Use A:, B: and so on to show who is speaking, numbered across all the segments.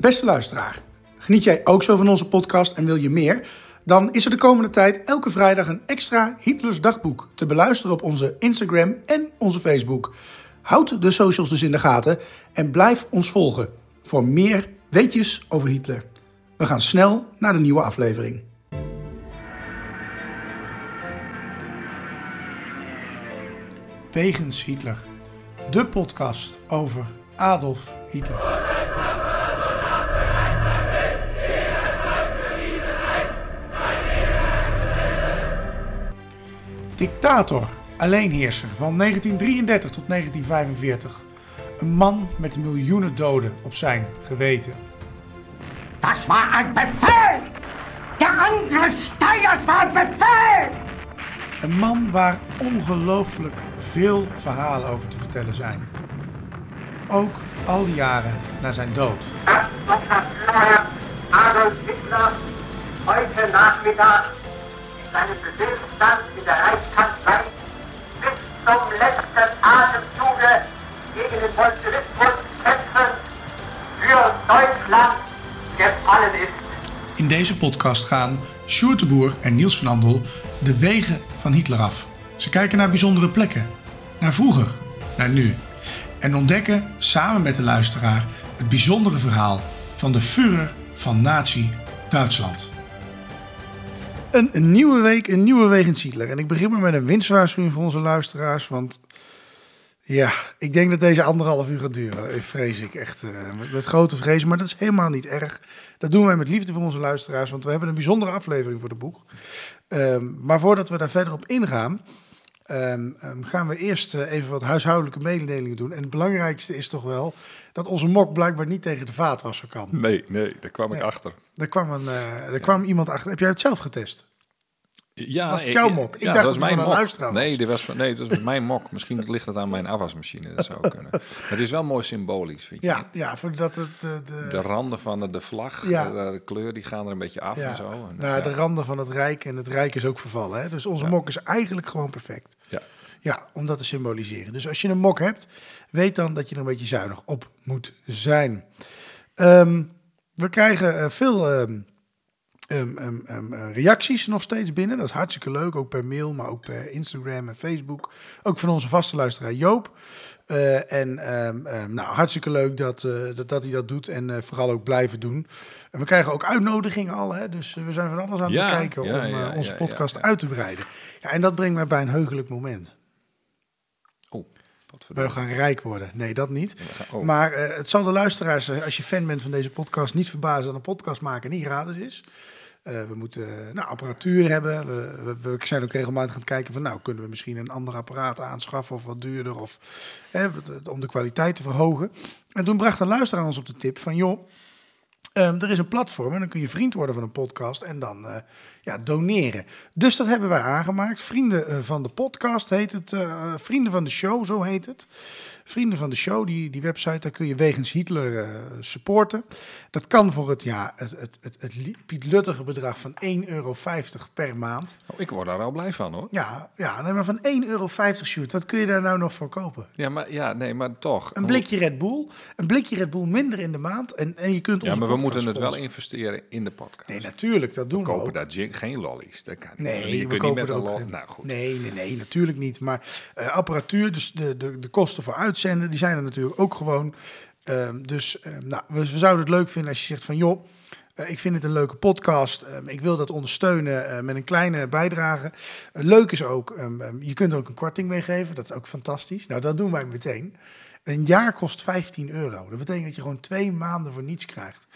A: Beste luisteraar, geniet jij ook zo van onze podcast en wil je meer? Dan is er de komende tijd elke vrijdag een extra Hitlers dagboek te beluisteren op onze Instagram en onze Facebook. Houd de socials dus in de gaten en blijf ons volgen voor meer weetjes over Hitler. We gaan snel naar de nieuwe aflevering. Wegens Hitler, de podcast over Adolf Hitler. Dictator, alleenheerser van 1933 tot 1945. Een man met miljoenen doden op zijn geweten.
B: Das war ein Befehl! Der Angriff Steiners war ein Befehl!
A: Een man waar ongelooflijk veel verhalen over te vertellen zijn. Ook al die jaren na zijn dood.
B: Adolf Hitler heute Nachmittag in seinem Befehlsstand in der Reichskanzlei bis zum letzten Atemzuge gegen den Bolschewismus kämpfen für Deutschland gefallen ist.
A: In deze podcast gaan Sjoerd de Boer en Niels van Andel de wegen van Hitler af. Ze kijken naar bijzondere plekken, naar vroeger, naar nu. En ontdekken samen met de luisteraar het bijzondere verhaal van de Führer van Nazi-Duitsland. Een, een nieuwe week, een nieuwe wegens Hitler. En ik begin maar met een winstwaarschuwing voor onze luisteraars, want ja, ik denk dat deze anderhalf uur gaat duren. Eh, Vrees ik echt eh, met, met grote vrees. Maar dat is helemaal niet erg. Dat doen wij met liefde voor onze luisteraars. Want we hebben een bijzondere aflevering voor de boek. Ehm, maar voordat we daar verder op ingaan. ehm, ehm, gaan we eerst eh, even wat huishoudelijke mededelingen doen. En het belangrijkste is toch wel dat onze mok blijkbaar niet tegen de vaatwasser kan.
C: Nee, nee, daar kwam ik achter.
A: Er kwam, een, er kwam iemand achter. Heb jij het zelf getest?
C: Ja,
A: Was het jouw mok? Ik dacht dat het van een
C: mok.
A: luisteraar was.
C: Nee, dit was van, nee, dat was mijn mok. Misschien ligt het aan mijn afwasmachine. Dat zou kunnen. Maar het is wel mooi symbolisch, vind je
A: Ja,
C: niet?
A: ja voordat het... De, de,
C: De randen van de, de vlag,
A: Ja.
C: de, de kleur, die gaan er een beetje af
A: ja,
C: en zo. En, ja.
A: de randen van het Rijk. En het Rijk is ook vervallen. Hè? Dus onze mok is eigenlijk gewoon perfect.
C: Ja.
A: Ja, om dat te symboliseren. Dus als je een mok hebt, weet dan dat je er een beetje zuinig op moet zijn. Ehm, we krijgen eh, veel ehm, ehm, ehm, ehm, eh, reacties nog steeds binnen. Dat is hartstikke leuk, ook per mail, maar ook per Instagram en Facebook. Ook van onze vaste luisteraar Joop. Eh, en nou, hartstikke leuk dat, eh, dat, dat hij dat doet en vooral ook blijven doen. En we krijgen ook uitnodigingen al, hè? dus we zijn van alles aan het
C: Ja,
A: bekijken
C: ja,
A: om
C: ja,
A: onze podcast uit te breiden. Ja, en dat brengt mij bij een heugelijk moment.
C: Oh,
A: We gaan rijk worden. Nee, dat niet.
C: Oh.
A: Maar het zal de luisteraars, als je fan bent van deze podcast, niet verbazen dat een podcast maken niet gratis is. Eh, we moeten eh, nou, apparatuur hebben. We, we, we zijn ook regelmatig aan het kijken van, nou, kunnen we misschien een ander apparaat aanschaffen of wat duurder, of, hè, om de kwaliteit te verhogen. En toen bracht een luisteraar ons op de tip van, joh, ehm, er is een platform en dan kun je vriend worden van een podcast en dan eh, ja, doneren. Dus dat hebben wij aangemaakt. Vrienden eh, van de podcast heet het. eh, Vrienden van de show, zo heet het. Vrienden van de show, die, die website, daar kun je wegens Hitler eh, supporten. Dat kan voor het, ja, het, het, het, het bedrag van 1,50 euro per maand.
C: Oh, ik word daar al blij van, hoor.
A: Ja, ja nee, maar van 1,50 euro, shoot, wat kun je daar nou nog voor kopen?
C: Ja, maar, ja, nee, maar toch.
A: Een blikje Red Bull, een blikje Red Bull minder in de maand en, en je kunt
C: Ja, maar we moeten het wel investeren in de podcast.
A: Nee, natuurlijk, dat doen we,
C: kopen
A: ook.
C: daar geen lollies. Dat kan niet.
A: Nee,
C: je
A: we
C: kunt niet met een Nou goed.
A: Nee, nee, nee, natuurlijk niet. Maar eh, apparatuur, dus de, de, de kosten voor uitzenden, die zijn er natuurlijk ook gewoon. Ehm, dus ehm, nou, we, we zouden het leuk vinden als je zegt van joh, eh, ik vind het een leuke podcast. Ehm, ik wil dat ondersteunen eh, met een kleine bijdrage. Leuk is ook, je kunt er ook een korting mee geven. Dat is ook fantastisch. Nou, dat doen wij meteen. Een jaar kost 15 euro. Dat betekent dat je gewoon twee maanden voor niets krijgt.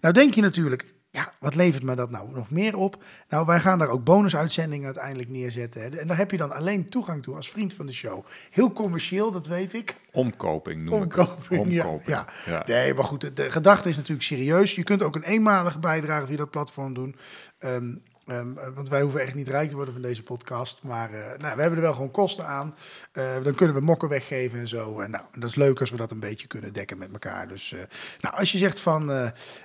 A: Nou denk je natuurlijk, ja, wat levert me dat nou nog meer op? Nou, wij gaan daar ook bonusuitzendingen uiteindelijk neerzetten. Hè. En daar heb je dan alleen toegang toe als vriend van de show. Heel commercieel, dat weet ik.
C: Omkoping noem ik het.
A: Omkoping, ja,
C: Omkoping.
A: ja.
C: Ja.
A: Nee, maar goed, de, de gedachte is natuurlijk serieus. Je kunt ook een eenmalige bijdrage via dat platform doen. Ehm, ehm, eh, want wij hoeven echt niet rijk te worden van deze podcast. Maar eh, nou, we hebben er wel gewoon kosten aan. Eh, dan kunnen we mokken weggeven en zo. En nou, dat is leuk als we dat een beetje kunnen dekken met elkaar. Dus nou, als je zegt van,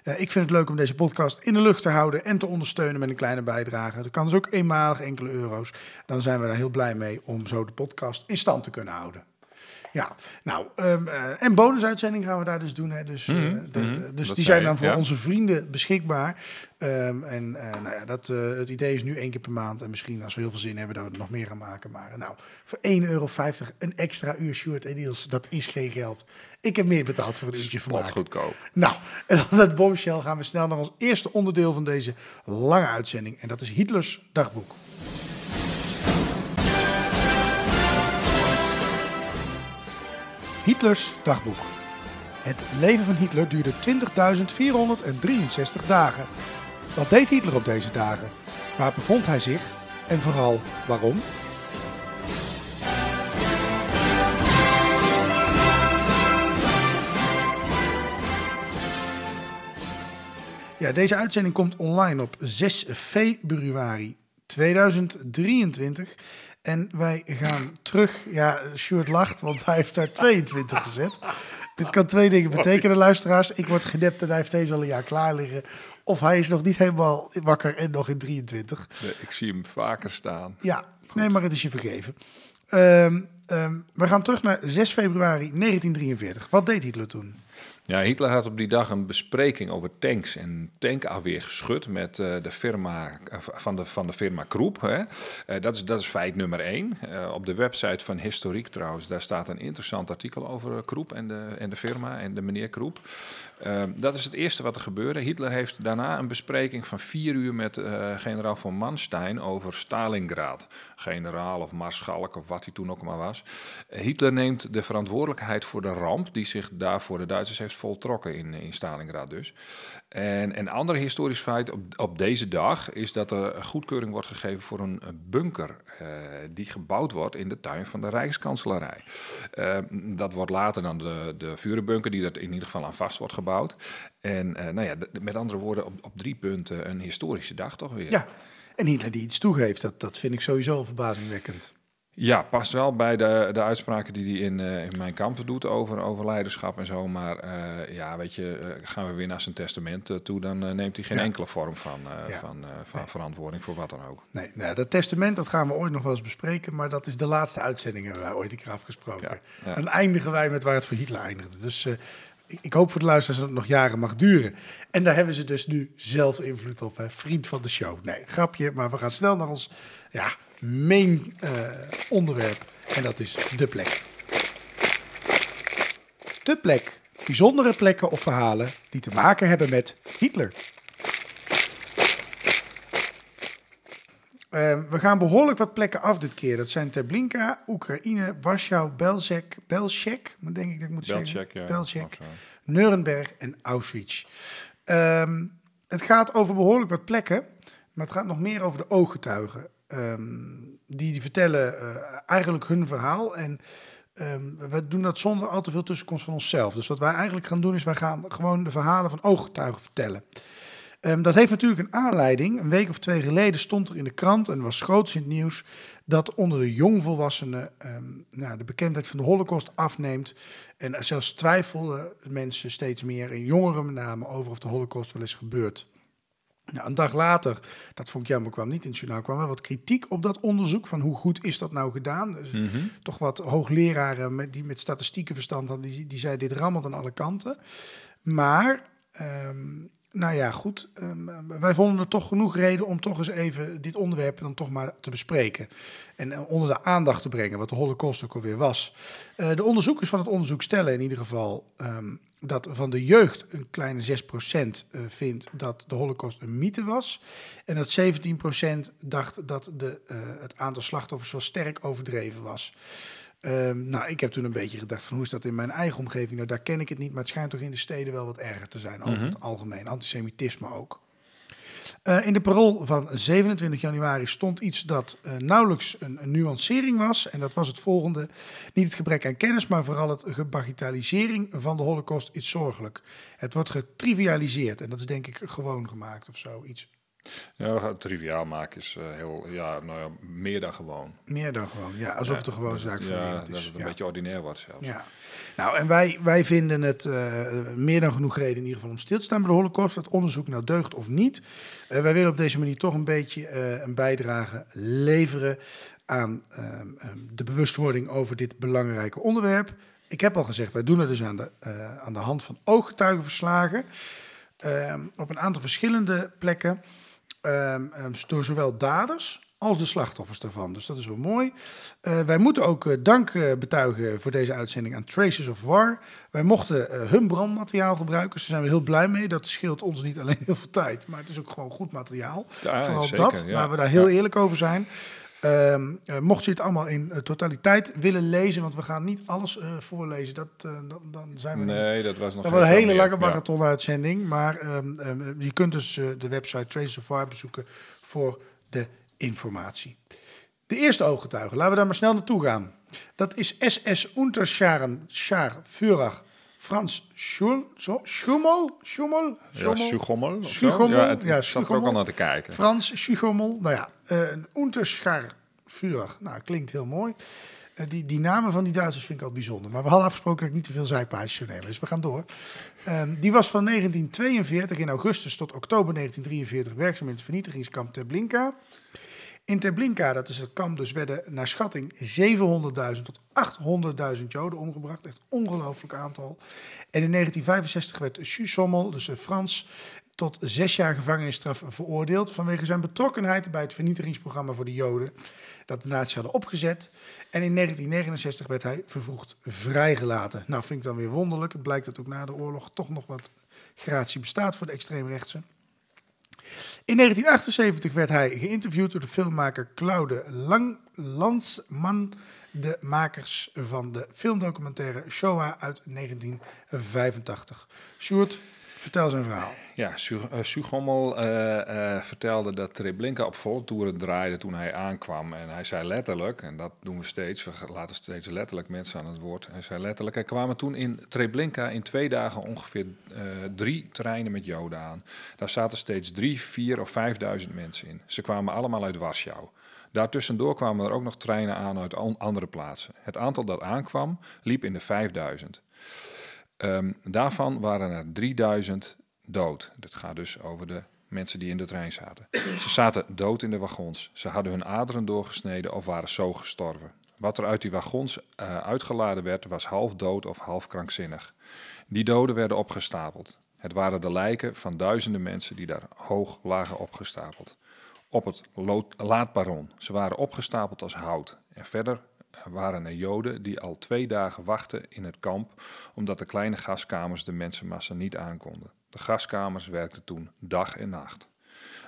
A: ik vind het leuk om deze podcast in de lucht te houden en te ondersteunen met een kleine bijdrage. Dat kan dus ook eenmalig enkele euro's. Dan zijn we daar heel blij mee om zo de podcast in stand te kunnen houden. Ja, nou, um, uh, en bonusuitzending gaan we daar dus doen. Hè. Dus,
C: Mhm,
A: de-
C: mhm.
A: dus
C: Dat
A: die zijn dan voor
C: ja.
A: onze vrienden beschikbaar. Ehm, en eh, nou ja, dat, eh, het idee is nu één keer per maand. En misschien als we heel veel zin hebben, dat we er nog meer gaan maken. Maar eh, nou, voor 1,50 euro een extra uur Sjoerd en Niels, dat is geen geld. Ik heb meer betaald voor een uurtje van
C: goedkoop.
A: Nou, en dan dat bombshell gaan we snel naar ons eerste onderdeel van deze lange uitzending. En dat is Hitlers dagboek. Hitlers dagboek. Het leven van Hitler duurde 20.463 dagen. Wat deed Hitler op deze dagen? Waar bevond hij zich? En vooral waarom? Ja, deze uitzending komt online op 6 februari 2023. En wij gaan terug. Ja, Sjoerd lacht, want hij heeft daar 22 gezet. Dit kan twee dingen betekenen, luisteraars. Ik word gedept en hij heeft deze al een jaar klaar liggen. Of hij is nog niet helemaal wakker en nog in 23.
C: Nee, Ik zie hem vaker staan.
A: Ja, nee, maar het is je vergeven. Ehm, ehm, we gaan terug naar 6 februari 1943. Wat deed Hitler toen?
C: Ja, Hitler had op die dag een bespreking over tanks en tankafweergeschut met eh, de firma eh, van de, van de firma Kroep. Hè. Eh, dat, is, dat is feit nummer één. Op de website van Historiek trouwens, daar staat een interessant artikel over Kroep en de, en de firma en de meneer Kroep. Eh, dat is het eerste wat er gebeurde. Hitler heeft daarna een bespreking van vier uur met eh, generaal von Manstein over Stalingrad. Generaal of maarschalk of wat hij toen ook maar was. Eh, Hitler neemt de verantwoordelijkheid voor de ramp die zich daar voor de Duitsers heeft voltrokken in, in Stalingrad dus. En een ander historisch feit op, op deze dag is dat er goedkeuring wordt gegeven voor een bunker eh, die gebouwd wordt in de tuin van de Rijkskanselarij. Eh, dat wordt later dan de, de vurenbunker die er in ieder geval aan vast wordt gebouwd. En eh, nou ja, met andere woorden, op, op drie punten een historische dag toch weer.
A: Ja, en Hitler die iets toegeeft, dat, dat vind ik sowieso verbazingwekkend.
C: Ja, past wel bij de, de uitspraken die hij in, eh, in mijn kamp doet over, over leiderschap en zo. Maar eh, ja, weet je, eh, gaan we weer naar zijn testament toe, dan neemt hij geen
A: Ja.
C: enkele vorm van,
A: Ja.
C: van, van
A: Nee.
C: verantwoording voor wat dan ook.
A: Nee, nou, dat testament dat gaan we ooit nog wel eens bespreken, maar dat is de laatste uitzending hebben wij ooit een keer afgesproken.
C: Ja.
A: Dan eindigen wij met waar het voor Hitler eindigde. Dus ik, ik hoop voor de luisteraars dat het nog jaren mag duren. En daar hebben ze dus nu zelf invloed op, hè? vriend van de show. Nee, grapje, maar we gaan snel naar ons ja, main eh, onderwerp en dat is de plek. De plek. Bijzondere plekken of verhalen die te maken hebben met Hitler. Ehm, we gaan behoorlijk wat plekken af dit keer. Dat zijn Treblinka, Oekraïne, Warschau, Belzec, Belzec, denk ik dat ik moet zeggen.
C: Ja.
A: Belzec. Nuremberg en Auschwitz. Ehm, het gaat over behoorlijk wat plekken, maar het gaat nog meer over de ooggetuigen. Ehm, die, vertellen eh, eigenlijk hun verhaal en ehm, we doen dat zonder al te veel tussenkomst van onszelf. Dus wat wij eigenlijk gaan doen is, wij gaan gewoon de verhalen van ooggetuigen vertellen. Ehm, dat heeft natuurlijk een aanleiding. Een week of twee geleden stond er in de krant en was groots in het nieuws dat onder de jongvolwassenen nou, de bekendheid van de Holocaust afneemt. En zelfs twijfelden mensen steeds meer, en jongeren met name, over of de Holocaust wel eens gebeurt. Nou, een dag later, dat vond ik jammer, kwam niet in het journaal, kwam wel wat kritiek op dat onderzoek van hoe goed is dat nou gedaan. Dus
C: Mhm.
A: toch wat hoogleraren met, die met statistieken verstand hadden, die, die zeiden dit rammelt aan alle kanten. Maar, ehm, nou ja, goed, ehm, wij vonden er toch genoeg reden om toch eens even dit onderwerp dan toch maar te bespreken. En eh, onder de aandacht te brengen, wat de holocaust ook alweer was. Eh, de onderzoekers van het onderzoek stellen in ieder geval ehm, dat van de jeugd een kleine 6% eh, vindt dat de holocaust een mythe was. En dat 17% dacht dat de, eh, het aantal slachtoffers wel sterk overdreven was. Ehm, nou, ik heb toen een beetje gedacht van hoe is dat in mijn eigen omgeving? Nou, daar ken ik het niet, maar het schijnt toch in de steden wel wat erger te zijn over
C: Mhm.
A: het algemeen. Antisemitisme ook. Eh, in de parool van 27 januari stond iets dat eh, nauwelijks een, een nuancering was. En dat was het volgende. Niet het gebrek aan kennis, maar vooral het gebagitalisering van de holocaust is zorgelijk. Het wordt getrivialiseerd en dat is denk ik gewoon gemaakt of zo. Iets
C: Ja, triviaal maken is uh, heel, ja, nou ja, meer dan gewoon.
A: Meer dan gewoon, ja. Alsof
C: ja,
A: het er gewoon zaak van
C: Ja,
A: is.
C: dat het een
A: ja.
C: beetje ordinair wordt zelfs.
A: Ja. Nou, en wij, wij vinden het uh, meer dan genoeg reden in ieder geval om stil te staan bij de holocaust. Dat onderzoek nou deugt of niet. Uh, wij willen op deze manier toch een beetje een bijdrage leveren aan um, um, de bewustwording over dit belangrijke onderwerp. Ik heb al gezegd, wij doen het dus aan de, aan de hand van ooggetuigenverslagen. Um, op een aantal verschillende plekken. Um, um, door zowel daders als de slachtoffers daarvan. Dus dat is wel mooi. Uh, wij moeten ook uh, dank uh, betuigen voor deze uitzending aan Traces of War. Wij mochten hun brandmateriaal gebruiken. Dus daar zijn we heel blij mee. Dat scheelt ons niet alleen heel veel tijd, maar het is ook gewoon goed materiaal.
C: Ja,
A: Vooral
C: zeker,
A: dat,
C: ja.
A: waar we daar heel
C: Ja.
A: eerlijk over zijn. Um, uh, mocht je het allemaal in uh, totaliteit willen lezen, want we gaan niet alles uh, voorlezen, dat, dan, dan zijn we.
C: Nee, dat was nog
A: Dat een hele lange marathon-uitzending. Maar um, um, je kunt dus de website Traces of War bezoeken voor de informatie. De eerste ooggetuige, laten we daar maar snel naartoe gaan. Dat is SS Unterscharen Schar Führer Frans Schul, zo, Schummel? Schummel?
C: Ja, Sugommel. of zo.
A: Sugommel,
C: Ja, het,
A: ja,
C: zat er ook al naar te kijken.
A: Frans Schugommel, nou ja, uh, een. Nou, klinkt heel mooi. Uh, die, die namen van die Duitsers vind ik al bijzonder. Maar we hadden afgesproken dat ik niet te veel zijpaadjes zou nemen. Dus we gaan door. Uh, die was van 1942 in augustus tot oktober 1943 werkzaam in het vernietigingskamp Treblinka. In Treblinka, dat is het kamp, dus werden naar schatting 700.000 tot 800.000 Joden omgebracht. Echt ongelooflijk aantal. En in 1965 werd Schusommel, dus Frans, tot zes jaar gevangenisstraf veroordeeld vanwege zijn betrokkenheid bij het vernietigingsprogramma voor de Joden dat de nazi's hadden opgezet. En in 1969 werd hij vervroegd vrijgelaten. Nou, vind ik dan weer wonderlijk. Het blijkt dat ook na de oorlog toch nog wat gratie bestaat voor de extreemrechtse. In 1978 werd hij geïnterviewd door de filmmaker Claude Lang de makers van de filmdocumentaire Shoah uit 1985. Sjoerd, vertel zijn verhaal.
C: Ja, Sugommel uh, uh, vertelde dat Treblinka op volle toeren draaide toen hij aankwam. En hij zei letterlijk, en dat doen we steeds, we laten steeds letterlijk mensen aan het woord. Hij zei letterlijk, er kwamen toen in Treblinka in twee dagen ongeveer drie treinen met Joden aan. Daar zaten steeds drie, vier of vijfduizend mensen in. Ze kwamen allemaal uit Warschau. Daartussendoor kwamen er ook nog treinen aan uit andere plaatsen. Het aantal dat aankwam liep in de 5000. Um, daarvan waren er 3000 dood. Dat gaat dus over de mensen die in de trein zaten. Ze zaten dood in de wagons. Ze hadden hun aderen doorgesneden of waren zo gestorven. Wat er uit die wagons uh, uitgeladen werd, was half dood of half krankzinnig. Die doden werden opgestapeld. Het waren de lijken van duizenden mensen die daar hoog lagen opgestapeld. Op het laadbaron. Ze waren opgestapeld als hout. En verder waren er Joden die al twee dagen wachten in het kamp, omdat de kleine gaskamers de mensenmassa niet aankonden. De gaskamers werkten toen dag en nacht.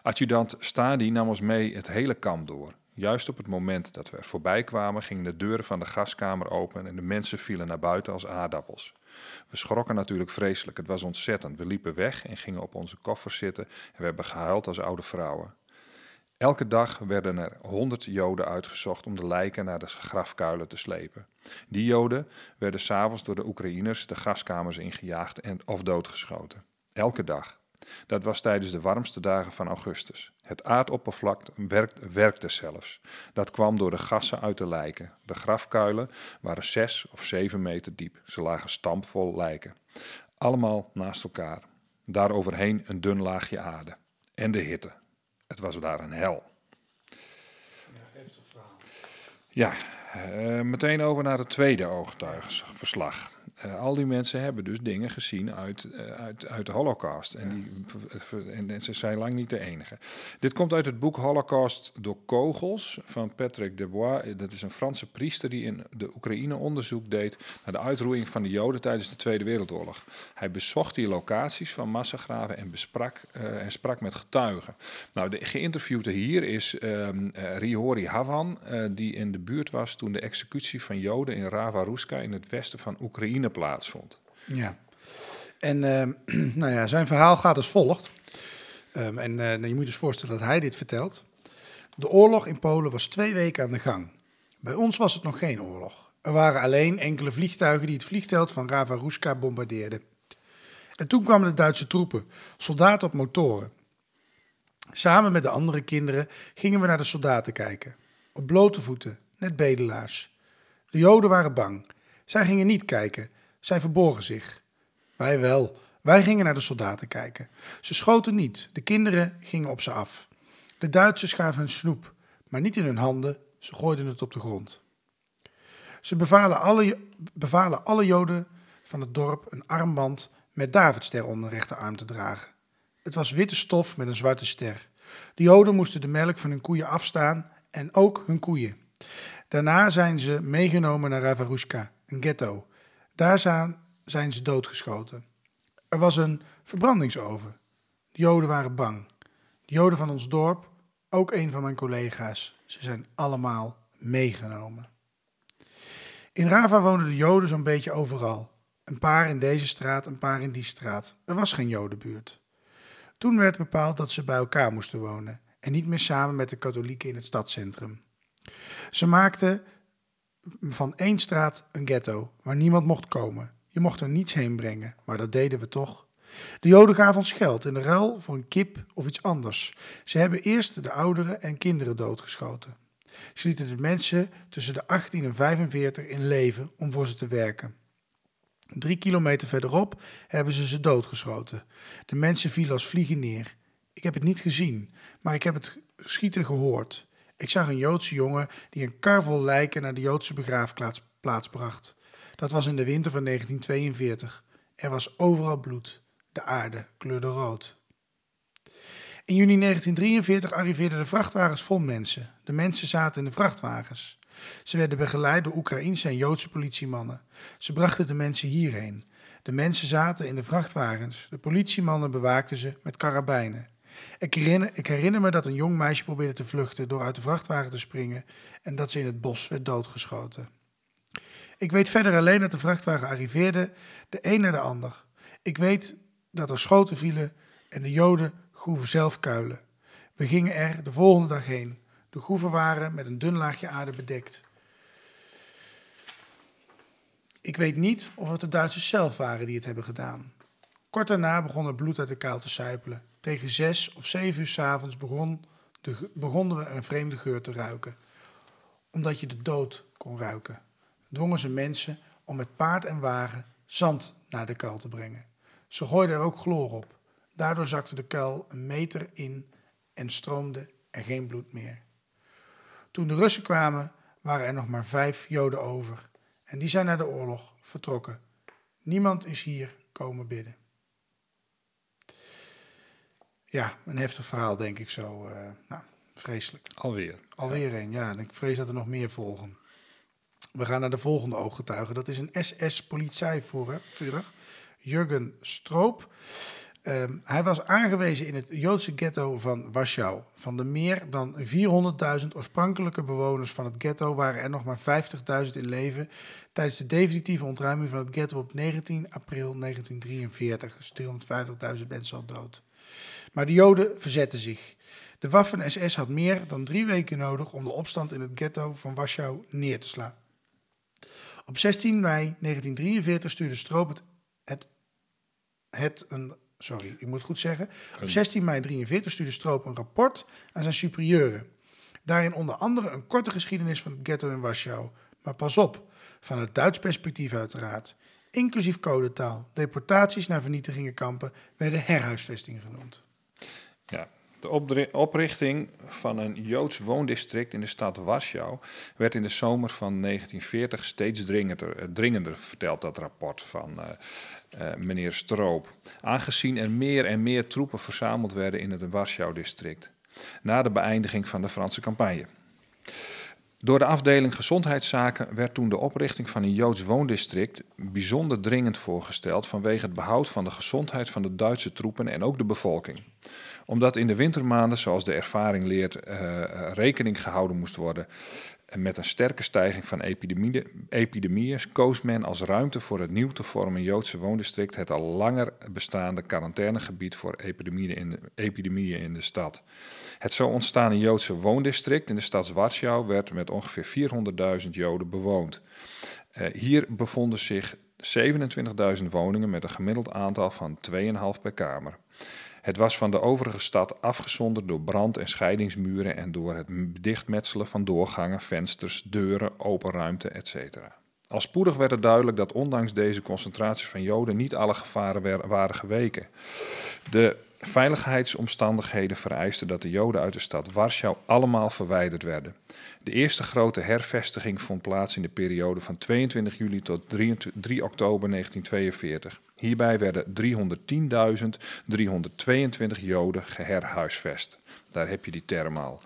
C: Adjudant Stadi nam ons mee het hele kamp door. Juist op het moment dat we er voorbij kwamen, gingen de deuren van de gaskamer open en de mensen vielen naar buiten als aardappels. We schrokken natuurlijk vreselijk, het was ontzettend. We liepen weg en gingen op onze koffers zitten en we hebben gehuild als oude vrouwen. Elke dag werden er honderd Joden uitgezocht om de lijken naar de grafkuilen te slepen. Die Joden werden s'avonds door de Oekraïners de gaskamers ingejaagd en of doodgeschoten. Elke dag. Dat was tijdens de warmste dagen van augustus. Het aardoppervlak werkt, werkte zelfs. Dat kwam door de gassen uit de lijken. De grafkuilen waren zes of zeven meter diep. Ze lagen stampvol lijken. Allemaal naast elkaar. Daaroverheen een dun laagje aarde. En de hitte. Het was daar een hel. Ja, uh, meteen over naar het tweede ooggetuigensverslag. Uh, al die mensen hebben dus dingen gezien uit, uh, uit, uit de Holocaust. En, die, en, ze zijn lang niet de enige. Dit komt uit het boek Holocaust door kogels van Patrick Debois. Dat is een Franse priester die in de Oekraïne onderzoek deed naar de uitroeiing van de Joden tijdens de Tweede Wereldoorlog. Hij bezocht die locaties van massagraven en, besprak, uh, en sprak met getuigen. Nou, de geïnterviewde hier is um, Rihori Havan, die in de buurt was toen de executie van Joden in Rava Ruska in het westen van Oekraïne plaatsvond.
A: Ja, en uh, nou ja, zijn verhaal gaat als volgt. Um, en uh, je moet dus voorstellen dat hij dit vertelt. De oorlog in Polen was twee weken aan de gang. Bij ons was het nog geen oorlog. Er waren alleen enkele vliegtuigen die het vliegveld van Rava Ruska bombardeerden. En toen kwamen de Duitse troepen, soldaten op motoren. Samen met de andere kinderen gingen we naar de soldaten kijken. Op blote voeten, net bedelaars. De Joden waren bang. Zij gingen niet kijken, zij verborgen zich. Wij wel, wij gingen naar de soldaten kijken. Ze schoten niet, de kinderen gingen op ze af. De Duitsers gaven hun snoep, maar niet in hun handen, ze gooiden het op de grond. Ze bevalen alle, bevalen alle Joden van het dorp een armband met Davidster om de rechterarm te dragen. Het was witte stof met een zwarte ster. De Joden moesten de melk van hun koeien afstaan en ook hun koeien. Daarna zijn ze meegenomen naar Ravarushka, een ghetto. Daar zijn ze doodgeschoten. Er was een verbrandingsoven. De Joden waren bang. De Joden van ons dorp, ook een van mijn collega's, ze zijn allemaal meegenomen. In Rava woonden de Joden zo'n beetje overal. Een paar in deze straat, een paar in die straat. Er was geen Jodenbuurt. Toen werd bepaald dat ze bij elkaar moesten wonen en niet meer samen met de katholieken in het stadscentrum. Ze maakten van één straat een ghetto waar niemand mocht komen. Je mocht er niets heen brengen, maar dat deden we toch. De Joden gaven ons geld in de ruil voor een kip of iets anders. Ze hebben eerst de ouderen en kinderen doodgeschoten. Ze lieten de mensen tussen de 18 en 45 in leven om voor ze te werken. Drie kilometer verderop hebben ze ze doodgeschoten. De mensen vielen als vliegen neer. Ik heb het niet gezien, maar ik heb het schieten gehoord. Ik zag een Joodse jongen die een kar vol lijken naar de Joodse begraafplaats bracht. Dat was in de winter van 1942. Er was overal bloed. De aarde kleurde rood. In juni 1943 arriveerden de vrachtwagens vol mensen. De mensen zaten in de vrachtwagens. Ze werden begeleid door Oekraïense en Joodse politiemannen. Ze brachten de mensen hierheen. De mensen zaten in de vrachtwagens. De politiemannen bewaakten ze met karabijnen. Ik herinner, me dat een jong meisje probeerde te vluchten door uit de vrachtwagen te springen en dat ze in het bos werd doodgeschoten. Ik weet verder alleen dat de vrachtwagen arriveerde, de een naar de ander. Ik weet dat er schoten vielen en de Joden groeven zelf kuilen. We gingen er de volgende dag heen. De groeven waren met een dun laagje aarde bedekt. Ik weet niet of het de Duitsers zelf waren die het hebben gedaan. Kort daarna begon er bloed uit de kuil te sijpelen. Tegen zes of zeven uur s'avonds begon begonnen we een vreemde geur te ruiken. Omdat je de dood kon ruiken, dwongen ze mensen om met paard en wagen zand naar de kuil te brengen. Ze gooiden er ook chloor op. Daardoor zakte de kuil een meter in en stroomde er geen bloed meer. Toen de Russen kwamen, waren er nog maar vijf Joden over. En die zijn naar de oorlog vertrokken. Niemand is hier komen bidden. Ja, een heftig verhaal, denk ik zo. Uh, nou, vreselijk.
C: Alweer.
A: Alweer een, ja. En ik vrees dat er nog meer volgen. We gaan naar de volgende ooggetuige. Dat is een SS-politievoerder, Jurgen Stroop. Ehm, hij was aangewezen in het Joodse ghetto van Warschau. Van de meer dan 400.000 oorspronkelijke bewoners van het ghetto waren er nog maar 50.000 in leven tijdens de definitieve ontruiming van het ghetto op 19 april 1943. Dus 250.000 mensen al dood. Maar de Joden verzetten zich. De Waffen-SS had meer dan drie weken nodig om de opstand in het ghetto van Warschau neer te slaan. Op 16 mei 1943 stuurde Stroop het, het, het een sorry, ik moet goed zeggen. Op 16 mei 1943 stuurde Stroop een rapport aan zijn superieuren. Daarin onder andere een korte geschiedenis van het ghetto in Warschau. Maar pas op, van het Duits perspectief uiteraard. Inclusief codetaal. Deportaties naar vernietigingenkampen werden herhuisvesting genoemd.
C: Ja, de oprichting van een Joods woondistrict in de stad Warschau werd in de zomer van 1940 steeds dringender, eh, dringender vertelt dat rapport van uh, uh, meneer Stroop. Aangezien er meer en meer troepen verzameld werden in het Warschau-district. Na de beëindiging van de Franse campagne. Door de afdeling gezondheidszaken werd toen de oprichting van een Joods woondistrict bijzonder dringend voorgesteld vanwege het behoud van de gezondheid van de Duitse troepen en ook de bevolking. Omdat in de wintermaanden, zoals de ervaring leert, uh, rekening gehouden moest worden met een sterke stijging van epidemieën, koos men als ruimte voor het nieuw te vormen Joodse woondistrict het al langer bestaande quarantainegebied voor epidemieën in de, epidemieën in de stad. Het zo ontstaande Joodse woondistrict in de stad Warschau werd met ongeveer 400.000 Joden bewoond. Uh, hier bevonden zich 27.000 woningen met een gemiddeld aantal van 2,5 per kamer. Het was van de overige stad afgezonderd door brand- en scheidingsmuren en door het dichtmetselen van doorgangen, vensters, deuren, open ruimte, etc. Al spoedig werd het duidelijk dat ondanks deze concentratie van Joden niet alle gevaren waren geweken. De veiligheidsomstandigheden vereisten dat de Joden uit de stad Warschau allemaal verwijderd werden. De eerste grote hervestiging vond plaats in de periode van 22 juli tot 3, 3 oktober 1942. Hierbij werden 310.322 Joden geherhuisvest. Daar heb je die term al.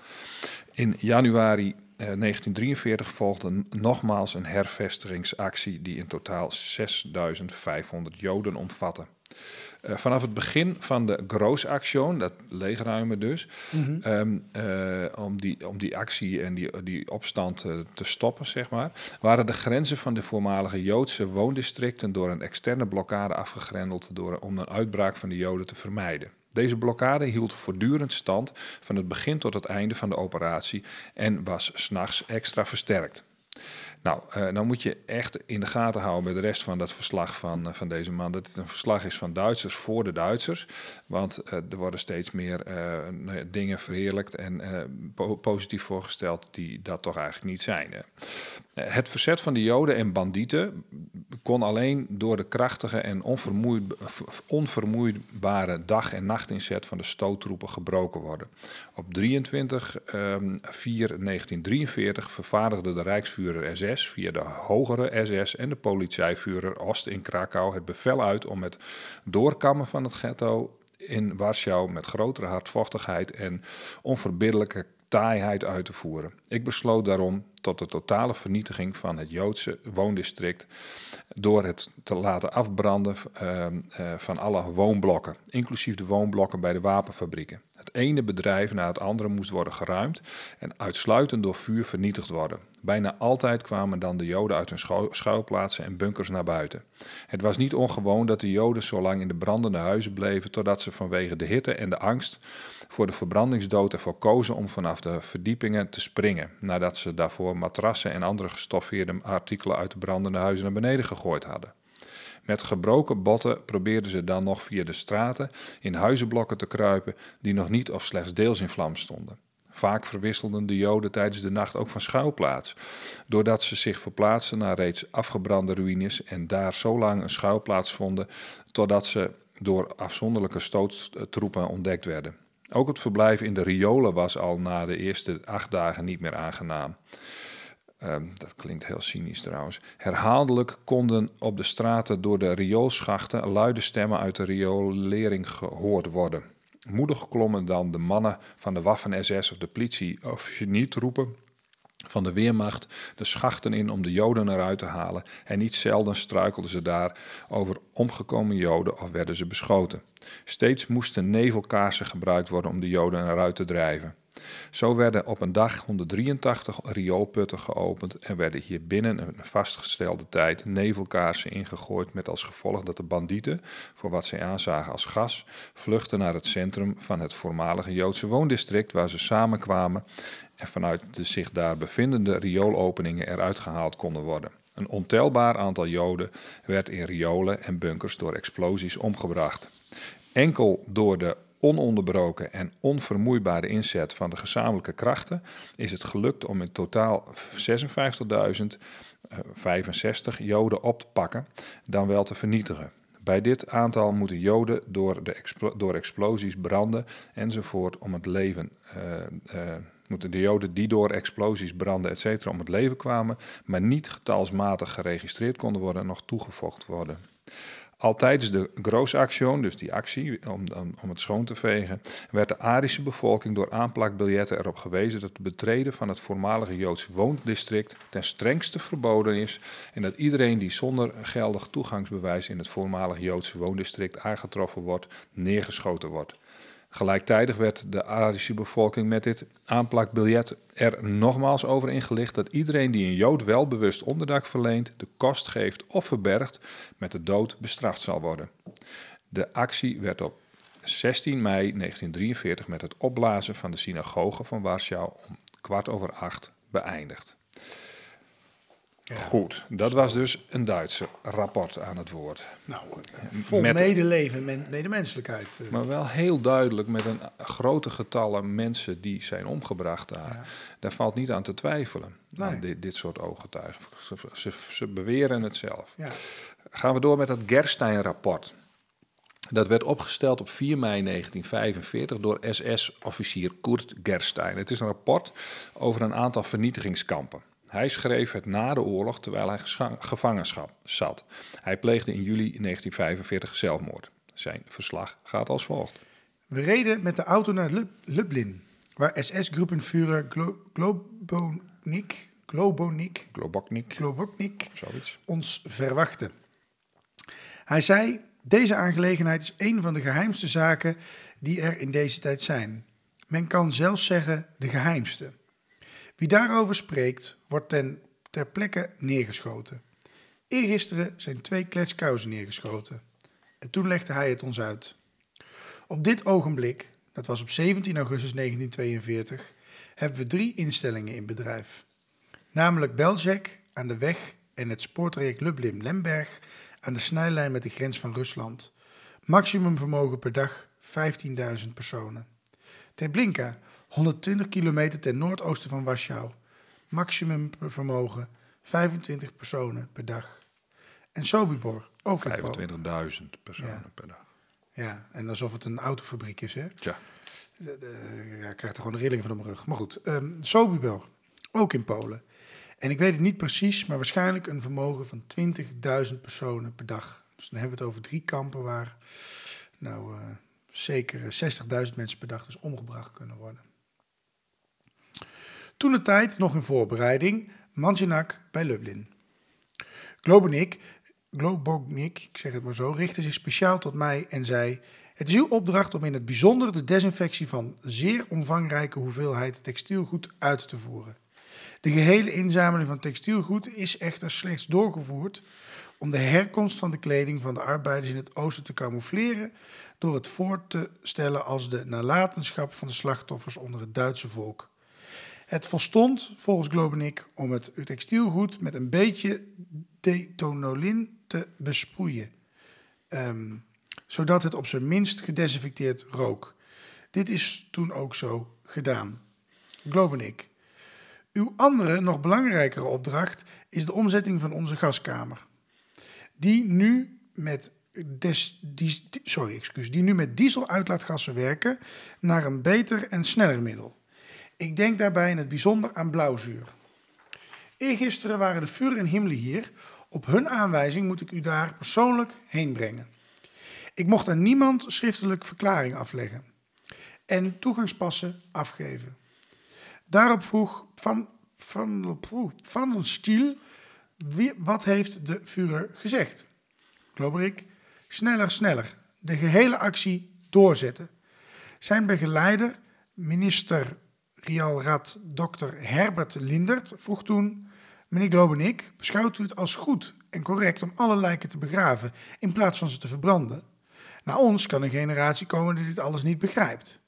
C: In januari 1943 eh, volgde nogmaals een hervestigingsactie die in totaal 6.500 Joden omvatte. Uh, vanaf het begin van de Groosaktion, dat leegruimen dus, mm -hmm. uh, om, die, om die actie en die, die opstand uh, te stoppen, zeg maar, waren de grenzen van de voormalige Joodse woondistricten door een externe blokkade afgegrendeld door, om een uitbraak van de Joden te vermijden. Deze blokkade hield voortdurend stand van het begin tot het einde van de operatie en was s'nachts extra versterkt. Nou, uh, nou moet je echt in de gaten houden bij de rest van dat verslag van, uh, van deze man. Dat het een verslag is van Duitsers voor de Duitsers. Want uh, er worden steeds meer dingen verheerlijkt en po positief voorgesteld die dat toch eigenlijk niet zijn. Het verzet van de Joden en bandieten kon alleen door de krachtige en onvermoeibare dag- en nachtinzet van de stoottroepen gebroken worden. Op 23 um, 4 1943 vervaardigde de Rijksvuurder SS via de hogere SS en de politievuurder Ost in Krakau het bevel uit om het doorkammen van het ghetto in Warschau met grotere hardvochtigheid en onverbiddelijke uit te voeren. Ik besloot daarom tot de totale vernietiging van het Joodse woondistrict door het te laten afbranden uh, uh, van alle woonblokken, inclusief de woonblokken bij de wapenfabrieken. Het ene bedrijf na het andere moest worden geruimd en uitsluitend door vuur vernietigd worden. Bijna altijd kwamen dan de Joden uit hun schuilplaatsen en bunkers naar buiten. Het was niet ongewoon dat de Joden zo lang in de brandende huizen bleven totdat ze vanwege de hitte en de angst voor de verbrandingsdood ervoor kozen om vanaf de verdiepingen te springen, nadat ze daarvoor matrassen en andere gestoffeerde artikelen uit de brandende huizen naar beneden gegooid hadden. Met gebroken botten probeerden ze dan nog via de straten in huizenblokken te kruipen die nog niet of slechts deels in vlam stonden. Vaak verwisselden de Joden tijdens de nacht ook van schuilplaats, doordat ze zich verplaatsten naar reeds afgebrande ruïnes en daar zo lang een schuilplaats vonden totdat ze door afzonderlijke stoottroepen ontdekt werden. Ook het verblijf in de riolen was al na de eerste acht dagen niet meer aangenaam. Um, dat klinkt heel cynisch trouwens. Herhaaldelijk konden op de straten door de rioolschachten luide stemmen uit de riolering gehoord worden. Moedig klommen dan de mannen van de Waffen-SS of de politie of niet roepen van de Weermacht de schachten in om de Joden eruit te halen en niet zelden struikelden ze daar over omgekomen Joden of werden ze beschoten. Steeds moesten nevelkaarsen gebruikt worden om de Joden eruit te drijven. Zo werden op een dag 183 rioolputten geopend en werden hier binnen een vastgestelde tijd nevelkaarsen ingegooid met als gevolg dat de bandieten, voor wat zij aanzagen als gas, vluchtten naar het centrum van het voormalige Joodse woondistrict waar ze samenkwamen en vanuit de zich daar bevindende rioolopeningen eruit gehaald konden worden. Een ontelbaar aantal Joden werd in riolen en bunkers door explosies omgebracht. Enkel door de ononderbroken en onvermoeibare inzet van de gezamenlijke krachten is het gelukt om in totaal 56.065 Joden op te pakken, dan wel te vernietigen. Bij dit aantal moeten Joden door, de door explosies branden enzovoort om het leven. Uh, uh, moeten de Joden die door explosies, branden, etc. om het leven kwamen, maar niet getalsmatig geregistreerd konden worden, nog toegevoegd worden. Al tijdens de Groosaktion, dus die actie om, om, het schoon te vegen, werd de Arische bevolking door aanplakbiljetten erop gewezen dat het betreden van het voormalige Joodse woondistrict ten strengste verboden is en dat iedereen die zonder geldig toegangsbewijs in het voormalige Joodse woondistrict aangetroffen wordt, neergeschoten wordt. Gelijktijdig werd de Arische bevolking met dit aanplakbiljet er nogmaals over ingelicht dat iedereen die een Jood wel bewust onderdak verleent, de kost geeft of verbergt, met de dood bestraft zal worden. De actie werd op 16 mei 1943 met het opblazen van de synagoge van Warschau om kwart over acht beëindigd. Goed, dat was dus een Duitse rapport aan het woord.
A: Nou, vol
C: Met-
A: medeleven en medemenselijkheid. eh.
C: Maar wel heel duidelijk met een grote getallen mensen die zijn omgebracht daar. Daar valt niet aan te twijfelen.
A: Nee.
C: aan dit, dit soort ooggetuigen. Ze, ze, ze beweren het zelf.
A: ja.
C: Gaan we door met het Gerstein-rapport. Dat werd opgesteld op 4 mei 1945 door SS-officier Kurt Gerstein. Het is een rapport over een aantal vernietigingskampen. Hij schreef het na de oorlog terwijl hij gevangenschap zat. Hij pleegde in juli 1945 zelfmoord. Zijn verslag gaat als volgt.
A: We reden met de auto naar Lub- Lublin, waar SS-groepenvuurder Glo Globonik, Globonik,
C: Globoknik,
A: Globoknik
C: zoiets.
A: ons verwachtte. Hij zei, deze aangelegenheid is een van de geheimste zaken die er in deze tijd zijn. Men kan zelfs zeggen de geheimste. Wie daarover spreekt, wordt ten, ter plekke neergeschoten. Eergisteren zijn twee kletskousen neergeschoten. En toen legde hij het ons uit. Op dit ogenblik, dat was op 17 augustus 1942, hebben we drie instellingen in bedrijf. Namelijk Belzec aan de weg en het spoortraject Lublin-Lemberg aan de snijlijn met de grens van Rusland. Maximum vermogen per dag 15.000 personen. Treblinka, 120 kilometer ten noordoosten van Warschau. Maximum vermogen 25 personen per dag. En Sobibor, ook in Polen.
C: 25.000 personen
A: Ja.
C: per dag.
A: Ja, en alsof het een autofabriek is, hè? De- de- ja, ik krijg er gewoon een rilling van op mijn rug. Maar goed, ehm Sobibor, ook in Polen. En ik weet het niet precies, maar waarschijnlijk een vermogen van 20.000 personen per dag. Dus dan hebben we het over drie kampen waar nou eh, zeker eh, 60.000 mensen per dag dus omgebracht kunnen worden. Toen de tijd, nog in voorbereiding, Manjanak bij Lublin. Globonik, Globognik, ik zeg het maar zo, richtte zich speciaal tot mij en zei... Het is uw opdracht om in het bijzonder de desinfectie van zeer omvangrijke hoeveelheid textielgoed uit te voeren. De gehele inzameling van textielgoed is echter slechts doorgevoerd om de herkomst van de kleding van de arbeiders in het oosten te camoufleren door het voor te stellen als de nalatenschap van de slachtoffers onder het Duitse volk. Het volstond volgens Globenik om het textielgoed met een beetje detonolin te besproeien, ehm, zodat het op zijn minst gedesinfecteerd rook. Dit is toen ook zo gedaan. Globenik. Uw andere, nog belangrijkere opdracht is de omzetting van onze gaskamer. Die nu met, des, sorry, excuus, die nu met dieseluitlaatgassen werken naar een beter en sneller middel. Ik denk daarbij in het bijzonder aan blauwzuur. Eergisteren waren de Führer en Himmler hier. Op hun aanwijzing moet ik u daar persoonlijk heen brengen. Ik mocht aan niemand schriftelijk verklaring afleggen en toegangspassen afgeven. Daarop vroeg Van, van, van den Stiel, wie, wat heeft de Führer gezegd? Globerik, sneller, sneller. De gehele actie doorzetten. Zijn begeleider, minister Rialrad Dr. Herbert Lindert, vroeg toen... Meneer Globenik, beschouwt u het als goed en correct om alle lijken te begraven... in plaats van ze te verbranden? Na ons kan een generatie komen die dit alles niet begrijpt.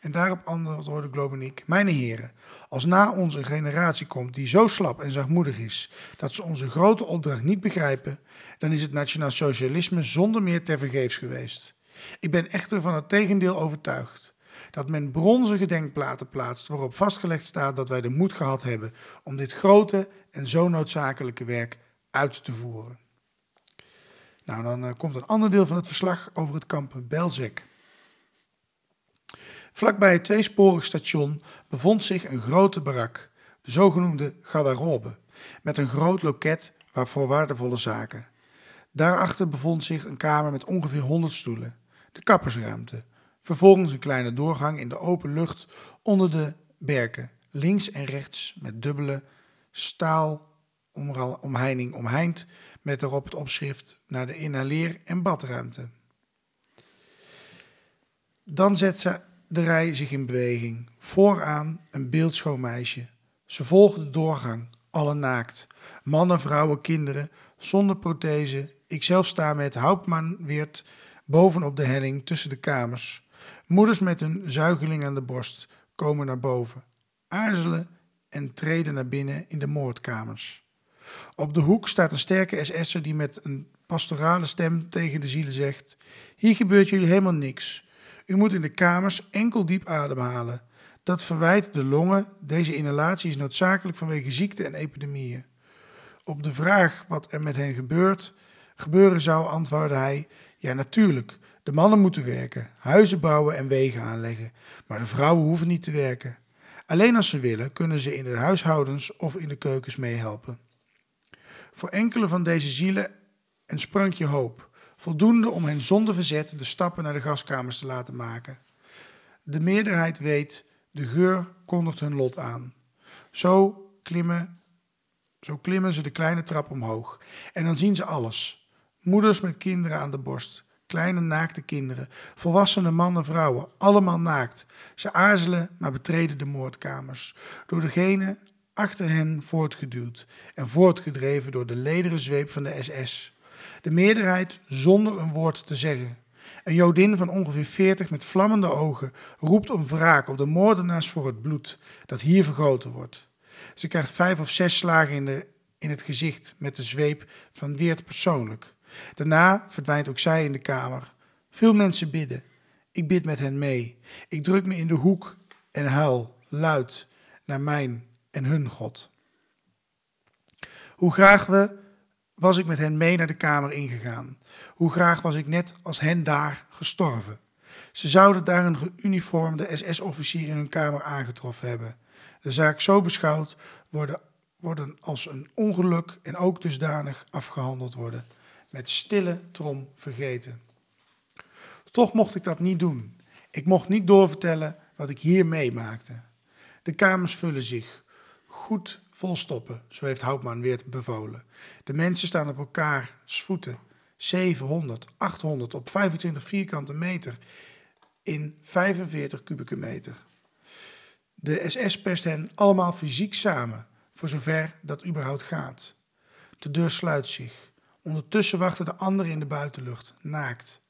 A: En daarop antwoordde Globenik, mijn heren, als na ons een generatie komt die zo slap en zachtmoedig is dat ze onze grote opdracht niet begrijpen, dan is het nationaal socialisme zonder meer tevergeefs geweest. Ik ben echter van het tegendeel overtuigd. Dat men bronzen gedenkplaten plaatst waarop vastgelegd staat dat wij de moed gehad hebben om dit grote en zo noodzakelijke werk uit te voeren. Nou, dan eh, komt een ander deel van het verslag over het kamp Belzec. Vlakbij het tweesporig station bevond zich een grote barak, de zogenoemde garderobe, met een groot loket waarvoor waardevolle zaken. Daarachter bevond zich een kamer met ongeveer 100 stoelen, de kappersruimte. Vervolgens een kleine doorgang in de open lucht onder de berken, links en rechts met dubbele staal omheining omheind met erop het opschrift naar de inhaleer- en badruimte. Dan zet ze de rij zich in beweging. Vooraan een beeldschoon meisje. Ze volgen de doorgang, alle naakt. Mannen, vrouwen, kinderen, zonder prothese. Ikzelf sta met Hauptmann-Weert bovenop de helling tussen de kamers. Moeders met hun zuigeling aan de borst komen naar boven, aarzelen en treden naar binnen in de moordkamers. Op de hoek staat een sterke SS'er die met een pastorale stem tegen de zielen zegt: Hier gebeurt jullie helemaal niks. U moet in de kamers enkel diep ademhalen. Dat verwijt de longen. Deze inhalatie is noodzakelijk vanwege ziekte en epidemieën. Op de vraag wat er met hen gebeurt, gebeuren zou, antwoordde hij: Ja, natuurlijk. De mannen moeten werken, huizen bouwen en wegen aanleggen. Maar de vrouwen hoeven niet te werken. Alleen als ze willen, kunnen ze in de huishoudens of in de keukens meehelpen. Voor enkele van deze zielen een sprankje hoop, voldoende om hen zonder verzet de stappen naar de gaskamers te laten maken. De meerderheid weet, de geur kondigt hun lot aan. Zo klimmen, zo klimmen ze de kleine trap omhoog en dan zien ze alles. Moeders met kinderen aan de borst, kleine naakte kinderen, volwassene mannen, vrouwen, allemaal naakt. Ze aarzelen, maar betreden de moordkamers, door degene achter hen voortgeduwd en voortgedreven door de lederen zweep van de SS. De meerderheid zonder een woord te zeggen. Een Jodin van ongeveer veertig met vlammende ogen roept om wraak op de moordenaars voor het bloed dat hier vergoten wordt. Ze krijgt vijf of zes slagen in, de, in het gezicht met de zweep van Weert persoonlijk. Daarna verdwijnt ook zij in de kamer. Veel mensen bidden. Ik bid met hen mee. Ik druk me in de hoek en huil luid naar mijn en hun God. Hoe graag we, was ik met hen mee naar de kamer ingegaan. Hoe graag was ik net als hen daar gestorven. Ze zouden daar een geuniformde SS-officier in hun kamer aangetroffen hebben. De zaak zo beschouwd worden, worden als een ongeluk en ook dusdanig afgehandeld worden met stille trom vergeten. Toch mocht ik dat niet doen. Ik mocht niet doorvertellen wat ik hier meemaakte. De kamers vullen zich. Goed volstoppen, zo heeft Houtman weer bevolen. De mensen staan op elkaar voeten. 700, 800 op 25 vierkante meter in 45 kubieke meter. De SS perst hen allemaal fysiek samen, voor zover dat überhaupt gaat. De deur sluit zich. Ondertussen wachten de anderen in de buitenlucht, naakt.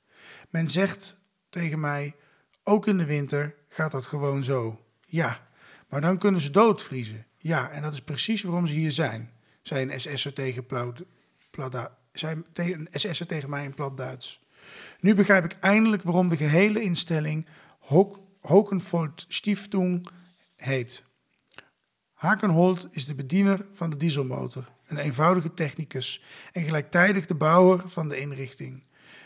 A: Men zegt tegen mij: ook in de winter gaat dat gewoon zo. Ja, maar dan kunnen ze doodvriezen. Ja, en dat is precies waarom ze hier zijn, zei een SS'er tegen, SS'er tegen mij in plat Duits. Nu begrijp ik eindelijk waarom de gehele instelling Hokenvold Stiftung heet. Hakenholt is de bediener van de dieselmotor een eenvoudige technicus en gelijktijdig de bouwer van de inrichting.